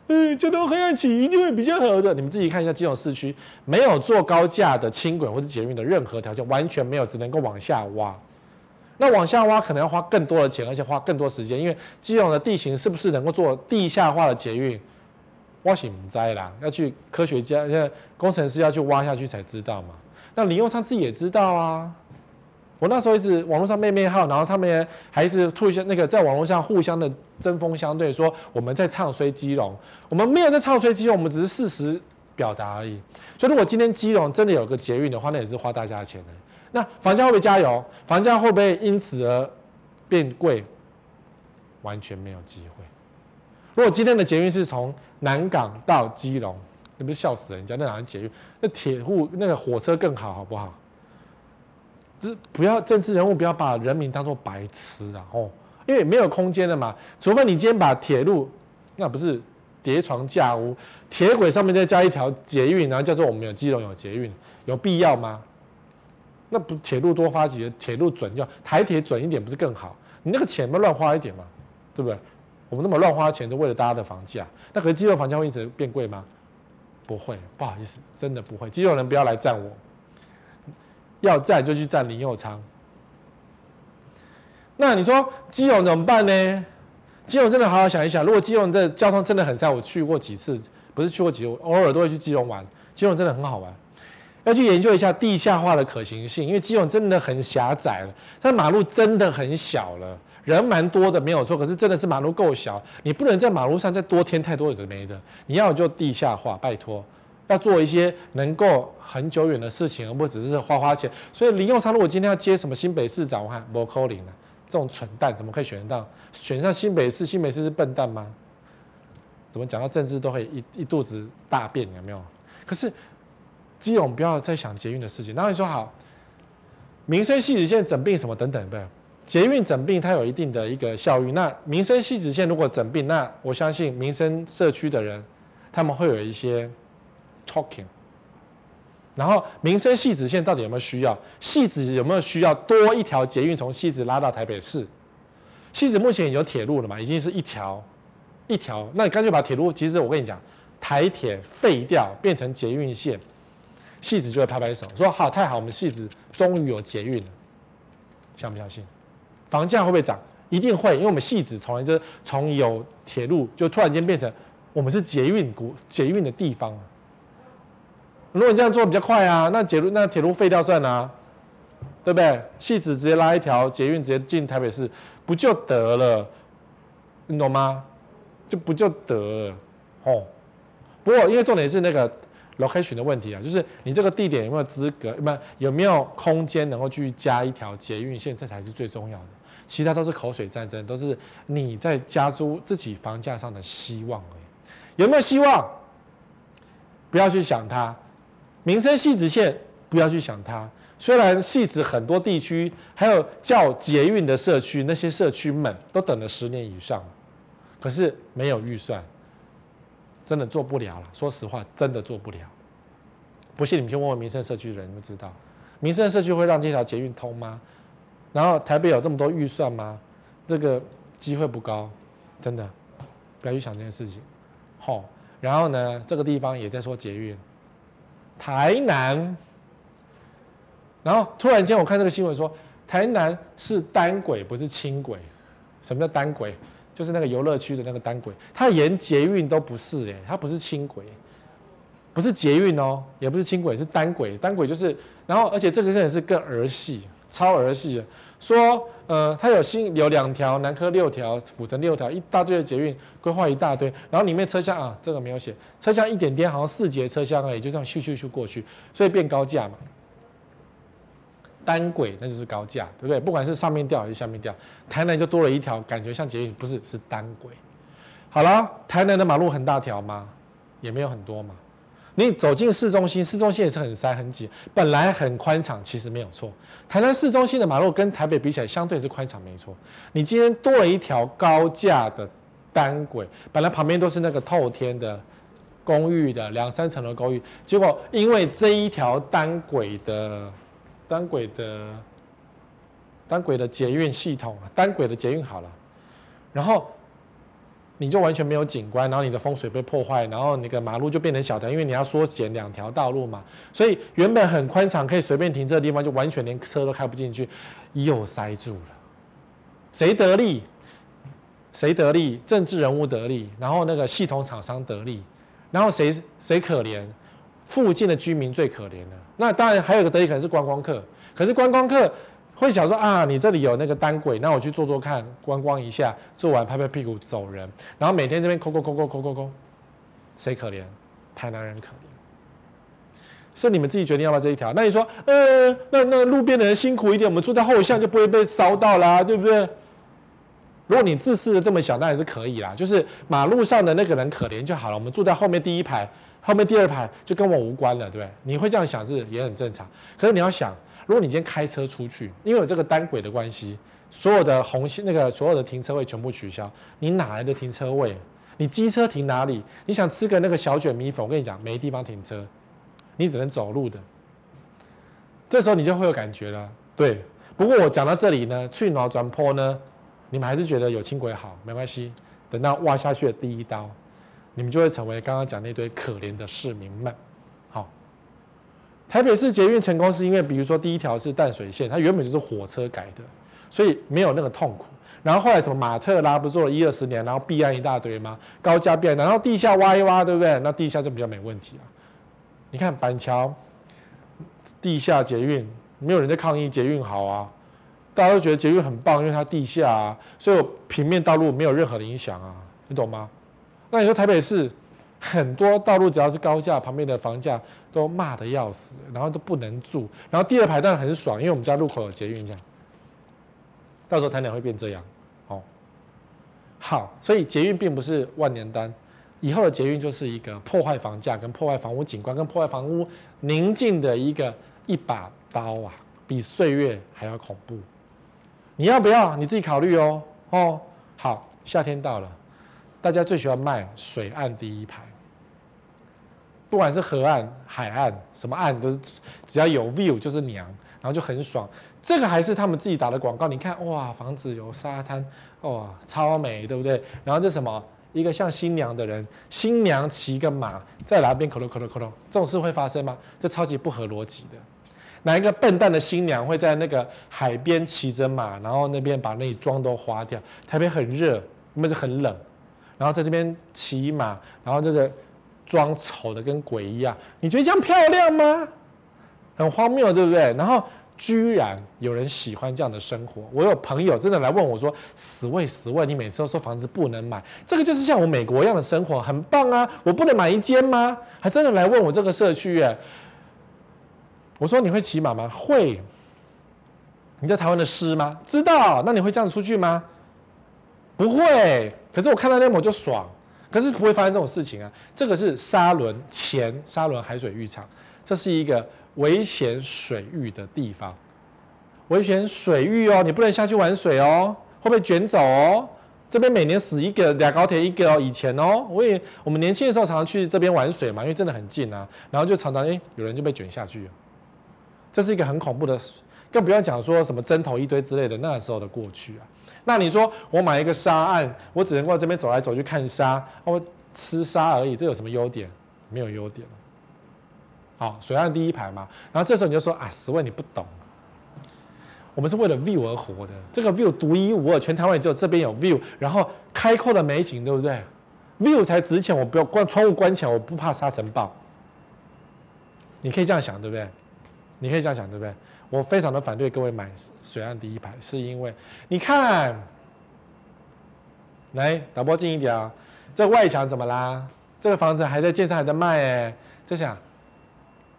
嗯，交通黑暗期一定会比较好的。你们自己看一下基隆市区，没有坐高架的轻轨或者捷运的任何条件，完全没有，只能够往下挖。那往下挖可能要花更多的钱，而且花更多时间，因为基隆的地形是不是能够做地下化的捷运？挖醒不灾啦，要去科学家、那工程师要去挖下去才知道嘛。那林右昌自己也知道啊。我那时候一直网络上妹妹号，然后他们还是吐一下那个在网络上互相的针锋相对，说我们在唱衰基隆，我们没有在唱衰基隆，我们只是事实表达而已。所以如果今天基隆真的有个捷运的话，那也是花大家的钱的。那房价会不会加油？房价会不会因此而变贵？完全没有机会。如果今天的捷运是从南港到基隆，你不是笑死人家？那哪是捷运？那铁路那个火车更好，好不好？这不要政治人物不要把人民当做白痴啊！哦，因为没有空间了嘛。除非你今天把铁路，那不是叠床架屋，铁轨上面再加一条捷运，然后叫做我们有基隆有捷运，有必要吗？那不铁路多发几个，铁路准要台铁准一点，不是更好？你那个钱不乱花一点嘛，对不对？我们那么乱花钱，是为了大家的房价。那可是基隆房价会一直变贵吗？不会，不好意思，真的不会。基隆人不要来赞我，要赞就去赞林右昌。那你说基隆怎么办呢？基隆真的好好想一想，如果基隆这交通真的很塞，我去过几次，不是去过几次，偶尔都会去基隆玩。基隆真的很好玩，要去研究一下地下化的可行性，因为基隆真的很狭窄了，它马路真的很小了。人蛮多的，没有错。可是真的是马路够小，你不能在马路上再多添太多有的没的。你要就地下化，拜托，要做一些能够很久远的事情，而不只是花花钱。所以林右昌如果今天要接什么新北市长，我看不可能了，这种蠢蛋怎么可以选得到？选上新北市，新北市是笨蛋吗？怎么讲到政治都会一一肚子大便，有没有？可是基隆不要再想捷运的事情。然后你说好，民生汐止线整并什么等等，对。捷运整并它有一定的一个效益。那民生汐止线如果整并，那我相信民生社区的人他们会有一些 talking，然后民生汐止线到底有没有需要？汐止有没有需要多一条捷运从汐止拉到台北市？汐止目前有铁路了嘛，已经是一条一条，那你干脆把铁路，其实我跟你讲，台铁废掉变成捷运线，汐子就会拍拍手说好太好，我们汐止终于有捷运了，相不相信？房价会不会涨？一定会，因为我们汐止从来就是从有铁路就突然间变成我们是捷运国捷运的地方。如果你这样做比较快啊，那捷路那铁路废掉算了啊，对不对？汐子直接拉一条捷运直接进台北市，不就得了？你懂吗？就不就得了哦。不过因为重点是那个 location 的问题啊，就是你这个地点有没有资格？不有没有空间能够去加一条捷运线？这才是最重要的。其他都是口水战争，都是你在加租自己房价上的希望而已。有没有希望？不要去想它。民生汐止线不要去想它，虽然汐止很多地区还有叫捷运的社区，那些社区们都等了十年以上，可是没有预算，真的做不了了。说实话，真的做不了。不信你们去问问民生社区的人，就知道，民生社区会让这条捷运通吗？然后台北有这么多预算吗？这个机会不高，真的，不要去想这件事情。好，然后呢，这个地方也在说捷运。台南，然后突然间我看这个新闻说，台南是单轨，不是轻轨。什么叫单轨？就是那个游乐区的那个单轨，它连捷运都不是，哎，它不是轻轨，不是捷运哦，也不是轻轨，是单轨。单轨就是，然后而且这个真的是更儿戏，超儿戏的。说，呃，它有新有两条南科六条，府城六条，一大堆的捷运规划一大堆，然后里面车厢啊，这个没有写，车厢一点点，好像四节车厢而已，就这样咻咻咻过去，所以变高架嘛。单轨那就是高架，对不对？不管是上面吊还是下面吊，台南就多了一条，感觉像捷运，不是，是单轨。好了，台南的马路很大条吗？也没有很多嘛。你走进市中心，市中心也是很塞很挤，本来很宽敞，其实没有错。台南市中心的马路跟台北比起来，相对是宽敞，没错。你今天多了一条高架的单轨，本来旁边都是那个透天的公寓的两三层的公寓，结果因为这一条单轨的单轨的单轨的捷运系统，单轨的捷运好了，然后。你就完全没有景观，然后你的风水被破坏，然后那个马路就变成小条，因为你要缩减两条道路嘛，所以原本很宽敞可以随便停车的地方，就完全连车都开不进去，又塞住了。谁得利？谁得利？政治人物得利，然后那个系统厂商得利，然后谁谁可怜？附近的居民最可怜了。那当然还有个得意可能是观光客，可是观光客。会想说啊，你这里有那个单轨，那我去坐坐看，观光一下，坐完拍拍屁股走人，然后每天这边抠抠抠抠抠抠抠，谁可怜？台南人可怜，是你们自己决定要不要这一条。那你说，呃，那那路边的人辛苦一点，我们坐在后巷就不会被烧到啦，对不对？如果你自私的这么想，当然是可以啦，就是马路上的那个人可怜就好了，我们坐在后面第一排，后面第二排就跟我无关了，对不对？你会这样想是也很正常，可是你要想。如果你今天开车出去，因为有这个单轨的关系，所有的红线那个所有的停车位全部取消，你哪来的停车位？你机车停哪里？你想吃个那个小卷米粉，我跟你讲，没地方停车，你只能走路的。这时候你就会有感觉了，对。不过我讲到这里呢，去脑转坡呢，你们还是觉得有轻轨好，没关系。等到挖下去的第一刀，你们就会成为刚刚讲那堆可怜的市民们。好台北市捷运成功是因为，比如说第一条是淡水线，它原本就是火车改的，所以没有那个痛苦。然后后来什么马特拉不做了一二十年，然后弊案一大堆吗？高架变，然后地下挖一挖，对不对？那地下就比较没问题啊。你看板桥地下捷运，没有人在抗议捷运好啊，大家都觉得捷运很棒，因为它地下啊，所以平面道路没有任何的影响啊，你懂吗？那你说台北市？很多道路只要是高架，旁边的房价都骂得要死，然后都不能住。然后第二排当然很爽，因为我们家路口有捷运，这样。到时候台南会变这样，哦，好，所以捷运并不是万年单，以后的捷运就是一个破坏房价、跟破坏房屋景观、跟破坏房屋宁静的一个一把刀啊，比岁月还要恐怖。你要不要？你自己考虑哦。哦，好，夏天到了。大家最喜欢卖水岸第一排，不管是河岸、海岸，什么岸都是，只要有 view 就是娘，然后就很爽。这个还是他们自己打的广告，你看哇，房子有沙滩，哇，超美，对不对？然后这什么？一个像新娘的人，新娘骑个马在哪边？可隆可隆可隆，这种事会发生吗？这超级不合逻辑的。哪一个笨蛋的新娘会在那个海边骑着马，然后那边把那里妆都花掉？台北很热，那边就很冷，然后在这边骑马，然后这个妆丑的跟鬼一样，你觉得这样漂亮吗？很荒谬，对不对？然后。居然有人喜欢这样的生活，我有朋友真的来问我说：“死位死位，你每次都说房子不能买，这个就是像我美国一样的生活，很棒啊！我不能买一间吗？”还真的来问我这个社区耶。我说：“你会骑马吗？”会。你在台湾的诗吗？知道。那你会这样出去吗？不会。可是我看到那幕就爽。可是不会发生这种事情啊。这个是沙轮前沙轮海水浴场，这是一个。危险水域的地方，危险水域哦，你不能下去玩水哦，会被卷走哦。这边每年死一个，俩高铁一个哦。以前哦，我也我们年轻的时候常常去这边玩水嘛，因为真的很近啊。然后就常常哎，有人就被卷下去了。这是一个很恐怖的，更不要讲说什么针头一堆之类的，那时候的过去啊。那你说我买一个沙岸，我只能够这边走来走去看沙，我吃沙而已，这有什么优点？没有优点。好，水岸第一排嘛，然后这时候你就说啊，十位你不懂，我们是为了 view 而活的，这个 view 独一无二，全台湾也只有这边有 view，然后开阔的美景，对不对？view 才值钱，我不要关窗户关起来，我不怕沙尘暴。你可以这样想，对不对？你可以这样想，对不对？我非常的反对各位买水岸第一排，是因为你看，来导播近一点啊，这外墙怎么啦？这个房子还在建设还在卖哎，这下。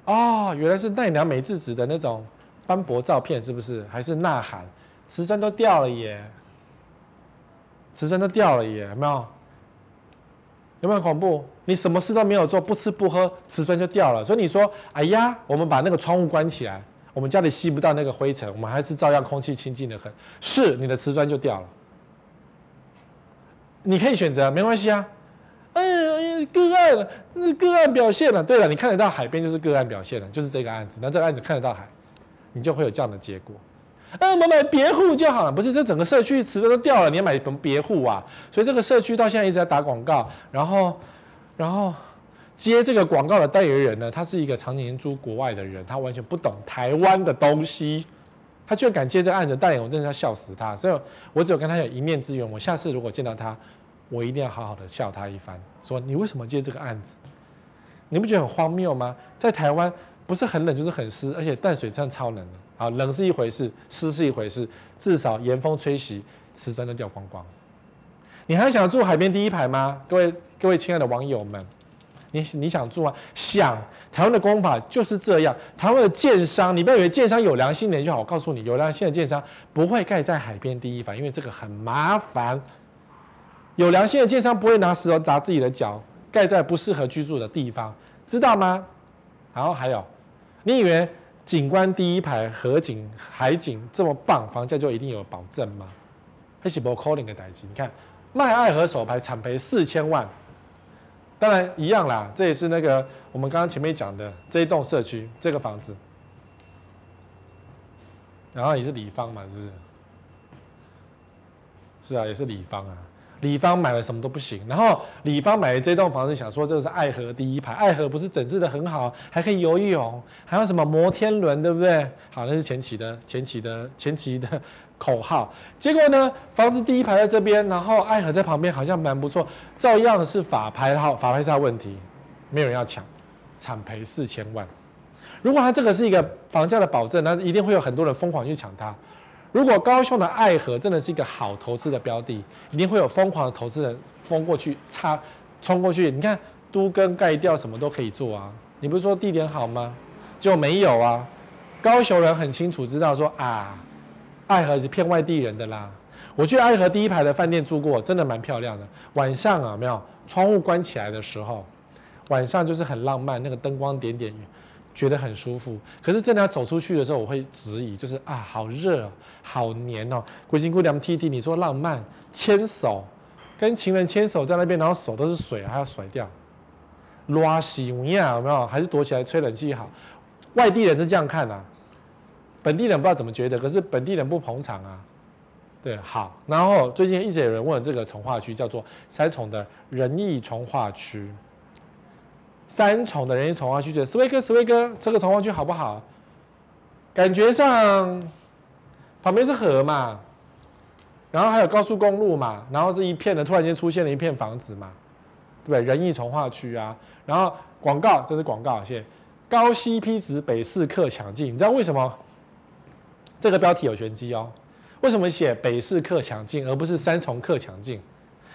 哦，原来是奈良美智子的那种斑驳照片，是不是？还是呐喊？瓷砖都掉了耶！瓷砖都掉了耶，有没有？有没有恐怖？你什么事都没有做，不吃不喝，瓷砖就掉了。所以你说，哎呀，我们把那个窗户关起来，我们家里吸不到那个灰尘，我们还是照样空气清净的很。是，你的瓷砖就掉了。你可以选择，没关系啊。哎呀，个案，那个案表现了。对了，你看得到海边就是个案表现了，就是这个案子。那这个案子看得到海，你就会有这样的结果。哎，我们买别户就好了，不是？这整个社区瓷砖都掉了，你要买什么别户啊？所以这个社区到现在一直在打广告，然后，然后接这个广告的代言人呢，他是一个常年住国外的人，他完全不懂台湾的东西，他居然敢接这个案子代言，我真的要笑死他。所以我只有跟他有一面之缘，我下次如果见到他。我一定要好好的笑他一番，说你为什么接这个案子？你不觉得很荒谬吗？在台湾不是很冷就是很湿，而且淡水真的超冷的。啊，冷是一回事，湿是一回事，至少严风吹袭，瓷砖都掉光光。你还想住海边第一排吗？各位各位亲爱的网友们，你你想住吗？想。台湾的公法就是这样。台湾的建商，你不要以为建商有良心的人就好。我告诉你，有良心的建商不会盖在海边第一排，因为这个很麻烦。有良心的建商不会拿石头砸自己的脚，盖在不适合居住的地方，知道吗？然后还有，你以为景观第一排河景海景这么棒，房价就一定有保证吗？还是不可能的代志。你看卖爱河首排惨赔四千万，当然一样啦，这也是那个我们刚刚前面讲的这一栋社区这个房子，然后也是李芳嘛，是不是？是啊，也是李芳啊。李芳买了什么都不行，然后李芳买的这栋房子，想说这是爱河第一排，爱河不是整治得很好，还可以游泳，还有什么摩天轮，对不对？好，那是前期的前期的前期的口号。结果呢，房子第一排在这边，然后爱河在旁边，好像蛮不错，照样是法拍号，法拍上的问题，没有人要抢，惨赔四千万。如果他这个是一个房价的保证，那一定会有很多人疯狂去抢它。如果高雄的爱河真的是一个好投资的标的，一定会有疯狂的投资人疯过去，插冲过去。你看都跟盖掉，什么都可以做啊。你不是说地点好吗？就没有啊。高雄人很清楚知道说啊，爱河是骗外地人的啦。我去爱河第一排的饭店住过，真的蛮漂亮的。晚上啊，没有窗户关起来的时候，晚上就是很浪漫，那个灯光点点。觉得很舒服，可是真的要走出去的时候，我会质疑，就是啊，好热，好黏哦。鬼辛姑娘 T T，你说浪漫，牵手，跟情人牵手在那边，然后手都是水，还要甩掉，拉西乌亚有没有？还是躲起来吹冷气好？外地人是这样看啊，本地人不知道怎么觉得，可是本地人不捧场啊。对，好，然后最近一直有人问这个重化区叫做三重的仁义重化区，三重的仁义重化区，觉得斯威哥，斯威哥，这个重化区好不好？感觉上旁边是河嘛，然后还有高速公路嘛，然后是一片的，突然间出现了一片房子嘛，对不对？仁义重化区啊，然后广告，这是广告，谢谢。高 CP 值北市客抢进，你知道为什么？这个标题有玄机哦。为什么写北市客强劲，而不是三重客强劲？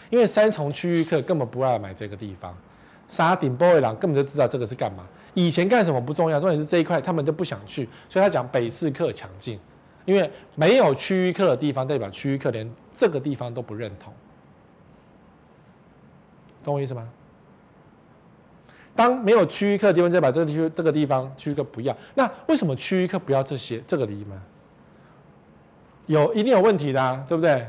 因为三重区域客根本不爱买这个地方，沙顶波尾狼根本就知道这个是干嘛。以前干什么不重要，重点是这一块他们就不想去，所以他讲北市客强劲。因为没有区域客的地方，代表区域客连这个地方都不认同，懂我意思吗？当没有区域客的地方，再把这个地区这个地方区域客不要，那为什么区域客不要这些这个地方？有一定有问题的，对不对？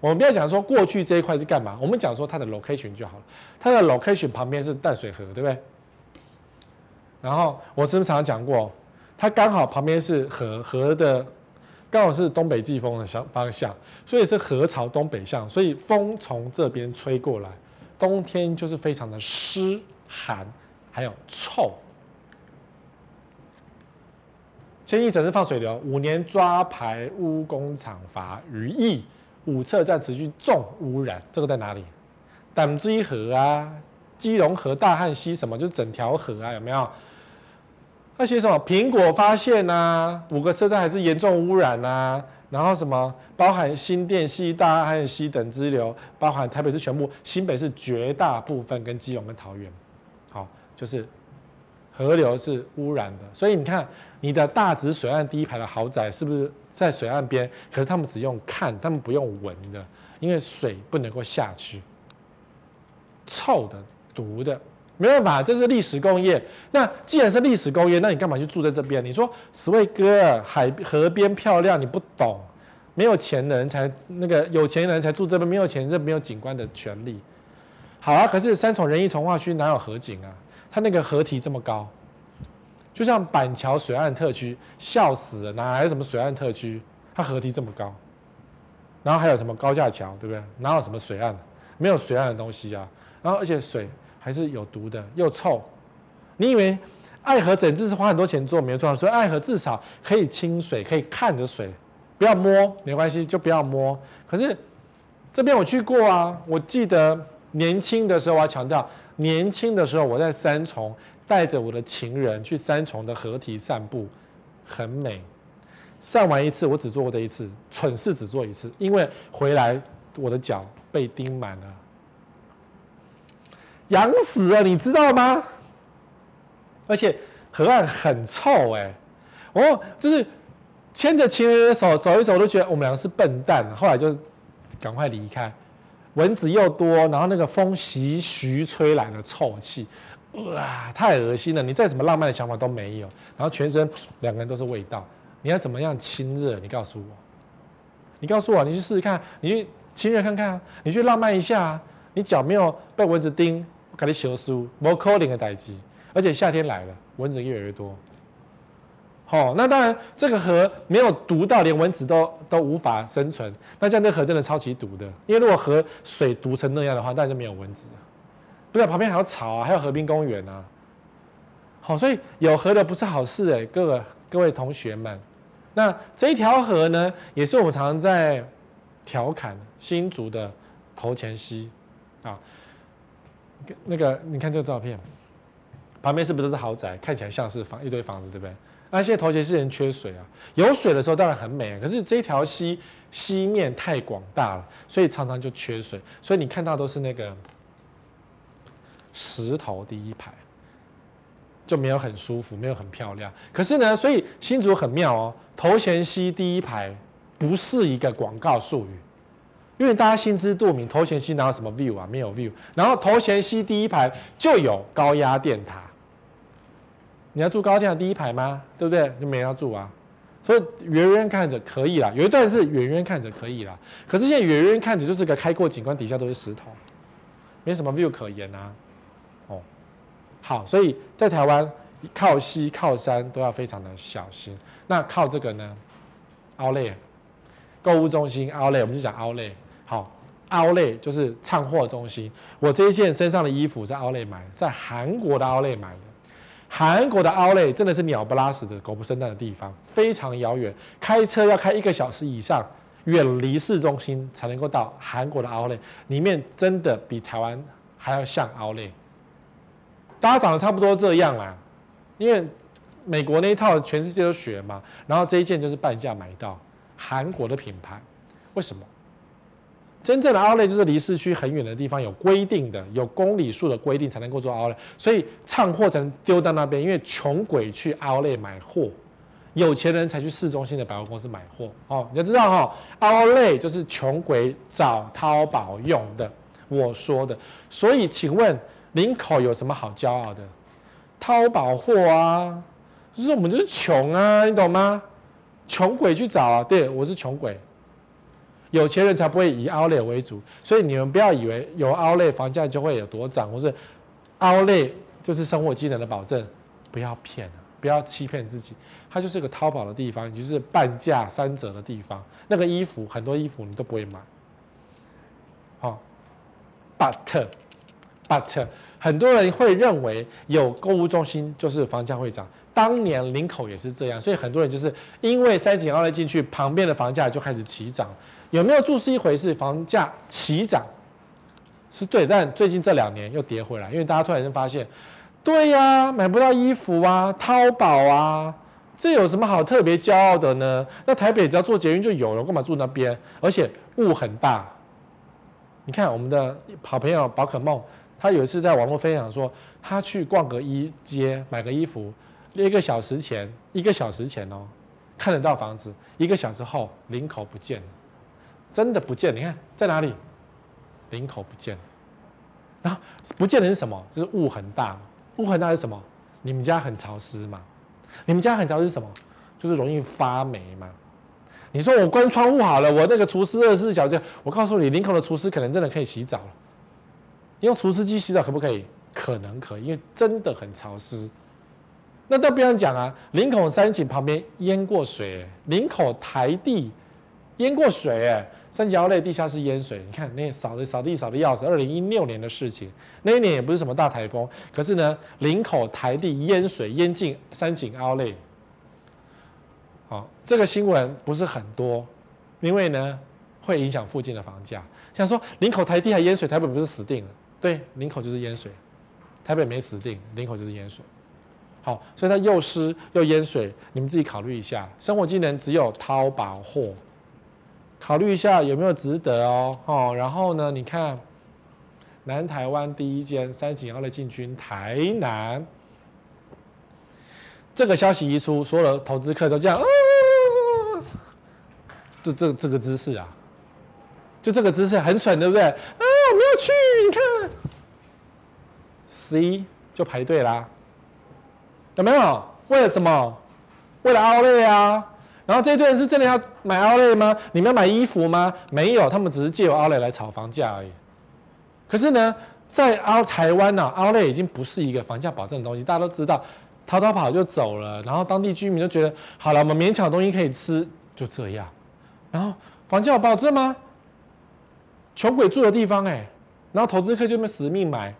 我们不要讲说过去这一块是干嘛，我们讲说它的 location 就好了。它的 location 旁边是淡水河，对不对？然后我是不是常常讲过，它刚好旁边是河，河的刚好是东北季风的向方向，所以是河朝东北向，所以风从这边吹过来，冬天就是非常的湿。寒，还有臭。千亿整日放水流，五年抓排污工厂罚逾亿，五测站持续重污染。这个在哪里？淡水河啊，基隆河、大汉溪什么，就是整条河啊，有没有？那些什么？苹果发现啊，五个车站还是严重污染啊。然后什么？包含新店溪、大汉溪等支流，包含台北市全部，新北市绝大部分，跟基隆跟桃园。就是河流是污染的，所以你看你的大直水岸第一排的豪宅是不是在水岸边？可是他们只用看，他们不用闻的，因为水不能够下去，臭的、毒的，没办法，这是历史工业。那既然是历史工业，那你干嘛去住在这边？你说十位哥海河边漂亮，你不懂，没有钱人才那个有钱人才住这边，没有钱这没有景观的权利。好啊，可是三重仁义重化区哪有河景啊？它那个河堤这么高，就像板桥水岸特区，笑死了，哪来什么水岸特区？它河堤这么高，然后还有什么高架桥，对不对？哪有什么水岸？没有水岸的东西啊。然后而且水还是有毒的，又臭。你以为爱河整治是花很多钱做没有错，所以爱河至少可以清水，可以看着水，不要摸没关系，就不要摸。可是这边我去过啊，我记得年轻的时候我要强调。年轻的时候，我在三重带着我的情人去三重的河堤散步，很美。上完一次，我只做过这一次，蠢事只做一次，因为回来我的脚被钉满了，痒死了，你知道吗？而且河岸很臭哎、欸，我就是牵着情人的手走一走，我都觉得我们两个是笨蛋，后来就赶快离开。蚊子又多，然后那个风习徐吹来的臭气，哇，太恶心了！你再怎么浪漫的想法都没有，然后全身两个人都是味道，你要怎么样亲热？你告诉我，你告诉我，你去试试看，你去亲热看看啊，你去浪漫一下啊，你脚没有被蚊子叮，我给你修书，没可能的代志，而且夏天来了，蚊子越来越多。好、那当然，这个河没有毒到连蚊子都都无法生存。那这样这河真的超级毒的，因为如果河水毒成那样的话，那就没有蚊子。不是，旁边还有草啊，还有河滨公园啊。好、所以有河的不是好事哎，各位各位同学们。那这一条河呢，也是我们常常在调侃新竹的头前溪啊。那个，你看这个照片，旁边是不是都是豪宅？看起来像是房一堆房子，对不对？那现在头前溪人缺水啊，有水的时候当然很美啊，可是这条溪溪面太广大了，所以常常就缺水，所以你看到都是那个石头第一排，就没有很舒服，没有很漂亮。可是呢，所以新竹很妙哦，头前溪第一排不是一个广告术语，因为大家心知肚明，头前溪哪有什么 view 啊，没有 view。然后头前溪第一排就有高压电塔。你要住高铁的第一排吗？对不对？就没人要住啊，所以远远看着可以啦。有一段是远远看着可以啦，可是现在远远看着就是个开阔景观，底下都是石头，没什么 view 可言啊。好，所以在台湾靠西靠山都要非常的小心。那靠这个呢？Outlet 购物中心 Outlet 我们就讲 Outlet 好，Outlet 就是畅货中心。我这一件身上的衣服在 Outlet 买的，在韩国的 Outlet 买的。韩国的 Outlet 真的是鸟不拉屎的、狗不生蛋的地方，非常遥远，开车要开一个小时以上，远离市中心才能够到韩国的 Outlet。里面真的比台湾还要像 Outlet。大家长得差不多这样啦，因为美国那一套全世界都学嘛，然后这一件就是半价买到韩国的品牌，为什么？真正的 Outlet 就是离市区很远的地方，有规定的，有公里数的规定才能够做 Outlet，所以畅货才能丢到那边，因为穷鬼去 Outlet 买货，有钱人才去市中心的百货公司买货。哦，你要知道哈，Outlet 就是穷鬼找淘宝用的，我说的。所以请问。林口有什么好骄傲的？淘宝货啊，就是我们就是穷啊，你懂吗？穷鬼去找啊，对，我是穷鬼，有钱人才不会以 Outlet 为主，所以你们不要以为有 Outlet 房价就会有多涨，或是 Outlet 就是生活机能的保证，不要骗了，不要欺骗自己，它就是个淘宝的地方，也就是半价三折的地方，那个衣服很多衣服你都不会买，好，But。But 很多人会认为有购物中心就是房价会涨，当年林口也是这样，所以很多人就是因为三井奥莱进去，旁边的房价就开始起涨。有没有住是一回事，房价起涨是对，但最近这两年又跌回来，因为大家突然间发现，对呀、啊，买不到衣服啊，淘宝啊，这有什么好特别骄傲的呢？那台北只要坐捷运就有了，干嘛住那边？而且雾很大。你看我们的好朋友宝可梦。他有一次在网络分享说，他去逛个衣街买个衣服，一个小时前，一个小时前哦，看得到房子，一个小时后领口不见了，真的不见。你看在哪里？领口不见了。然后不见的是什么？就是雾很大。雾很大是什么？你们家很潮湿嘛？你们家很潮湿是什么？就是容易发霉嘛？你说我关窗户好了，我那个厨师二十四小时，我告诉你，林口的厨师可能真的可以洗澡了。用除湿机洗澡可不可以？可能可以，因为真的很潮湿。那都不用讲啊，林口三井旁边淹过水，林口台地淹过水，哎，三井奥莱地下室淹水。你看那扫的扫地扫的要死，二零一六年的事情，那一年也不是什么大台风，可是呢，林口台地淹水淹进三井奥莱。好，这个新闻不是很多，因为呢会影响附近的房价。想说林口台地还淹水，台北不是死定了？对，林口就是淹水，台北没死定，林口就是淹水。好，所以它又湿又淹水，你们自己考虑一下。生活技能只有淘宝货，考虑一下有没有值得哦。哦，然后呢，你看南台湾第一间三井奥莱进军台南，这个消息一出，所有的投资客都这样，啊，这这这个姿势啊，就这个姿势很蠢，对不对没有去，你看十一就排队啦，有没有？为了什么？为了 Outlet 啊。然后这一堆人是真的要买 Outlet 吗？你们要买衣服吗？没有，他们只是借由 Outlet 来炒房价而已。可是呢，在澳台湾呢，Outlet 已经不是一个房价保证的东西。大家都知道，逃逃跑就走了。然后当地居民就觉得，好了，我们勉强东西可以吃，就这样。然后房价有保证吗？穷鬼住的地方哎、然后投资客就那么死命买，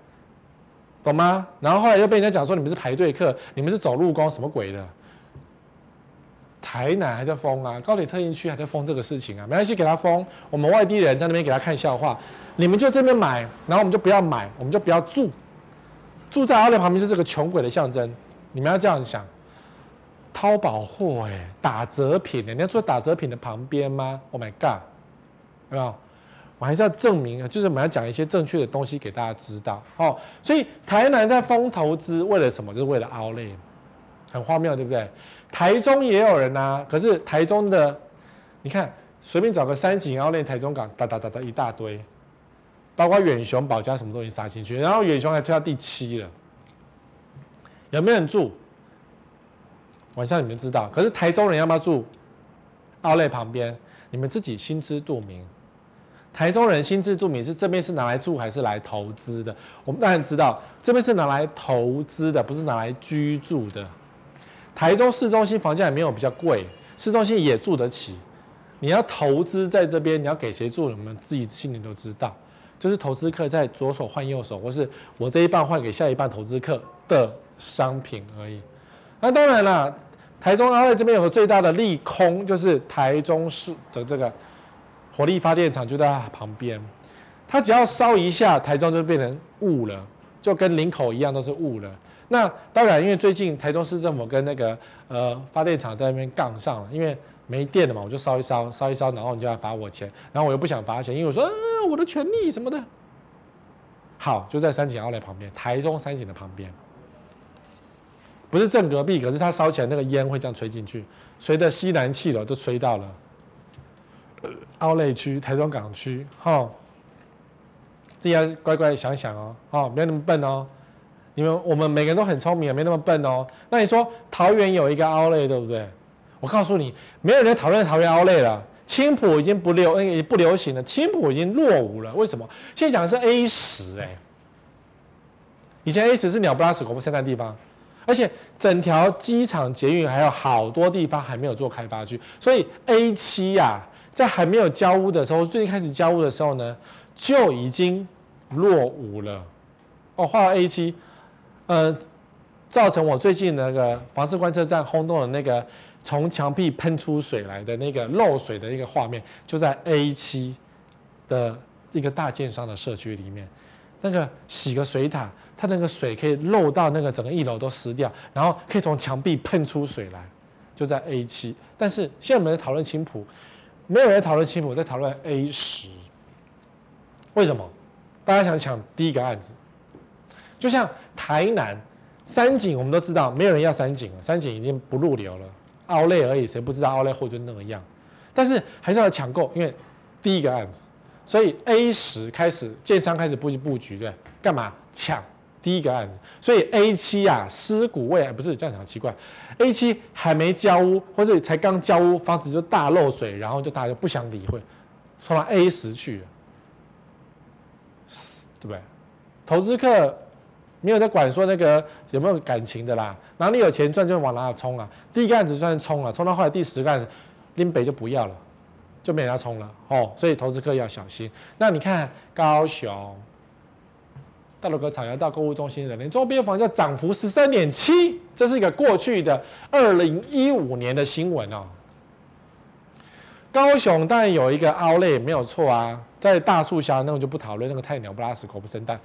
懂吗？然后后来又被人家讲说你们是排队客，你们是走路工，什么鬼的？台南还在封啊，高铁特训区还在封这个事情啊，没关系，给他封。我们外地人在那边给他看笑话，你们就这边买，然后我们就不要买，我们就不要住，住在奥莱旁边就是个穷鬼的象征。你们要这样想，淘宝货哎，打折品，人家住在打折品的旁边吗？Oh my god，有没有？我还是要证明啊，就是我们要讲一些正确的东西给大家知道哦。所以台南在疯投资，为了什么？就是为了凹类很荒谬，对不对？台中也有人啊，可是台中的，你看随便找个三井 Outlet，台中港哒哒哒哒一大堆，包括远雄、保家什么东西杀进去，然后远雄还推到第七了，有没有人住？晚上你们知道，可是台中人要不要住凹类旁边？你们自己心知肚明。台中人心智住民是这边是拿来住还是来投资的？我们当然知道，这边是拿来投资的，不是拿来居住的。台中市中心房价也没有比较贵，市中心也住得起。你要投资在这边，你要给谁住？你们自己心里都知道，就是投资客在左手换右手，或是我这一半换给下一半投资客的商品而已。那当然了，台中奥莱这边有个最大的利空，就是台中市的这个火力发电厂就在它旁边，它只要烧一下，台中就变成雾了，就跟林口一样都是雾了。那当然，因为最近台中市政府跟那个呃发电厂在那边杠上了，因为没电了嘛，我就烧一烧，烧一烧，然后你就要罚我钱，然后我又不想罚钱，因为我说啊我的权利什么的。好，就在三井奥莱旁边，台中三井的旁边，不是正隔壁，可是它烧起来那个烟会这样吹进去，随着西南气流就吹到了奥莱区、台中港区，哈，自己要乖乖想想哦，哦，没有那么笨哦。你们我们每个人都很聪明，没那么笨哦。那你说桃园有一个凹类对不对？我告诉你，没有人讨论桃园凹类了。青埔已经不流，也不流行了。青埔已经落伍了。为什么？现在讲的是 A 十，哎，以前 A 十是鸟不拉屎、狗不生蛋的地方，而且整条机场捷运还有好多地方还没有做开发区，所以 A 七呀，在还没有交屋的时候，最近开始交屋的时候呢，就已经落伍了。哦，画了 A 七。呃，造成我最近那个房市观测站轰动的那个从墙壁喷出水来的那个漏水的一个画面，就在 A 七的一个大建商的社区里面，那个洗个水塔，它那个水可以漏到那个整个一楼都湿掉，然后可以从墙壁喷出水来，就在 A 七。但是现在我们在讨论青埔，没有人讨论青埔，在讨论 A 十。为什么？大家想抢第一个案子？就像台南三井，我们都知道没有人要三井了，三井已经不入流了，奥莱而已，谁不知道奥莱货就那个样？但是还是要抢购，因为第一个案子，所以 A 十开始建商开始布局布局，对，干嘛抢第一个案子？所以 A 七啊，尸骨未寒，不是这样讲奇怪，A 七还没交屋，或者才刚交屋，房子就大漏水，然后就大家就不想理会，冲到 A 十去了，对不对？投资客。没有在管说那个有没有感情的啦，哪里有钱赚就往哪里冲啊。第一个案子算是冲了，冲到后来第十个案子，林北就不要了，就没人要冲了哦。所以投资客要小心。那你看高雄大鲁阁草衙道购物中心的连周边房价涨幅十三点七，这是一个过去的二零一五年的新闻哦。高雄当然有一个 Outlet 没有错啊，在大树乡那我就不讨论，那个太鸟不拉屎，狗不生蛋。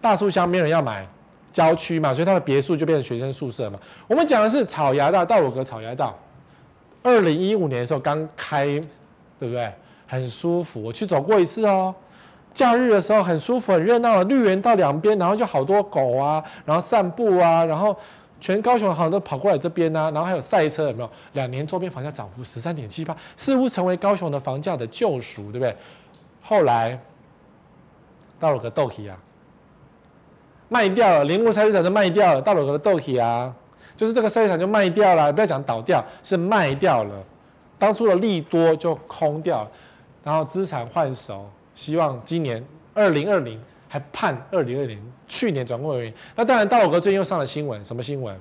大树乡没有人要买，郊区嘛，所以它的别墅就变成学生宿舍嘛。我们讲的是草衙道，大鲁阁草衙道，二零一五年的时候刚开，对不对？很舒服，我去走过一次哦。假日的时候很舒服，很热闹，绿园道两边，然后就好多狗啊，然后散步啊，然后全高雄好像都跑过来这边啊，然后还有赛车，有没有？两年周边房价涨幅十三点七八，似乎成为高雄的房价的救赎，对不对？后来大鲁阁斗气啊。卖掉了，铃木菜市场就卖掉了，大鲁阁的豆皮啊，就是这个菜市场就卖掉了，不要讲倒掉，是卖掉了。当初的利多就空掉，然后资产换手，希望今年二零二零还盼二零二零，去年转过为盈。那当然，大鲁阁最近又上了新闻，什么新闻？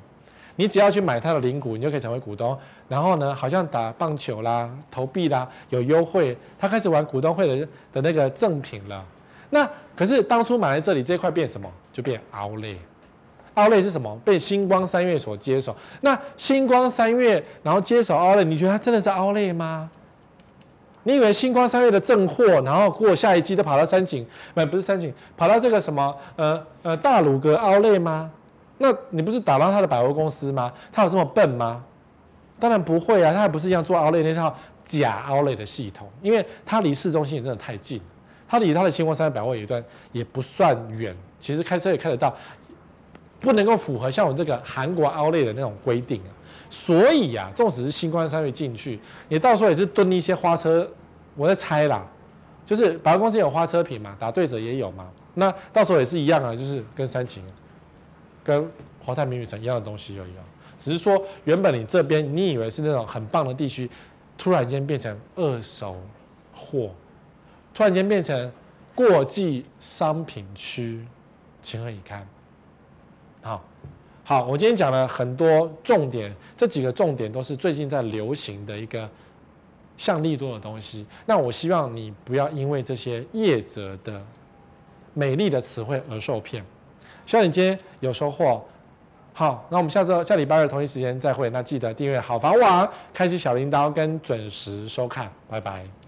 你只要去买他的零股，你就可以成为股东。然后呢，好像打棒球啦、投币啦有优惠，他开始玩股东会的的那个赠品了。那可是当初买在这里这块变什么？就变 Outlet，Outlet 是什么？被星光三月所接手。那星光三月然后接手 Outlet，你觉得它真的是 Outlet 吗？你以为星光三越的正货，然后过下一季都跑到三井，不不是三井，跑到这个什么呃呃大鲁阁 Outlet 吗？那你不是打到他的百货公司吗？他有这么笨吗？当然不会啊，他还不是一样做 Outlet 那套假 Outlet 的系统，因为它离市中心也真的太近。它离它的星光三越百货有一段也不算远，其实开车也开得到，不能够符合像我这个韩国 Outlet 的那种规定啊。所以啊，纵使是新光三月进去，你到时候也是蹲一些花车，我在猜啦，就是百货公司有花车品嘛，打对折也有嘛，那到时候也是一样啊，就是跟三秦、跟华泰名宇城一样的东西又一样，只是说原本你这边你以为是那种很棒的地区，突然间变成二手货。突然间变成过季商品区，情何以堪？好，好，我今天讲了很多重点，这几个重点都是最近在流行的一个像利多的东西。那我希望你不要因为这些业者的美丽的词汇而受骗。希望你今天有收获。好，那我们下周下礼拜二同一时间再会。那记得订阅好房网，开启小铃铛跟准时收看。拜拜。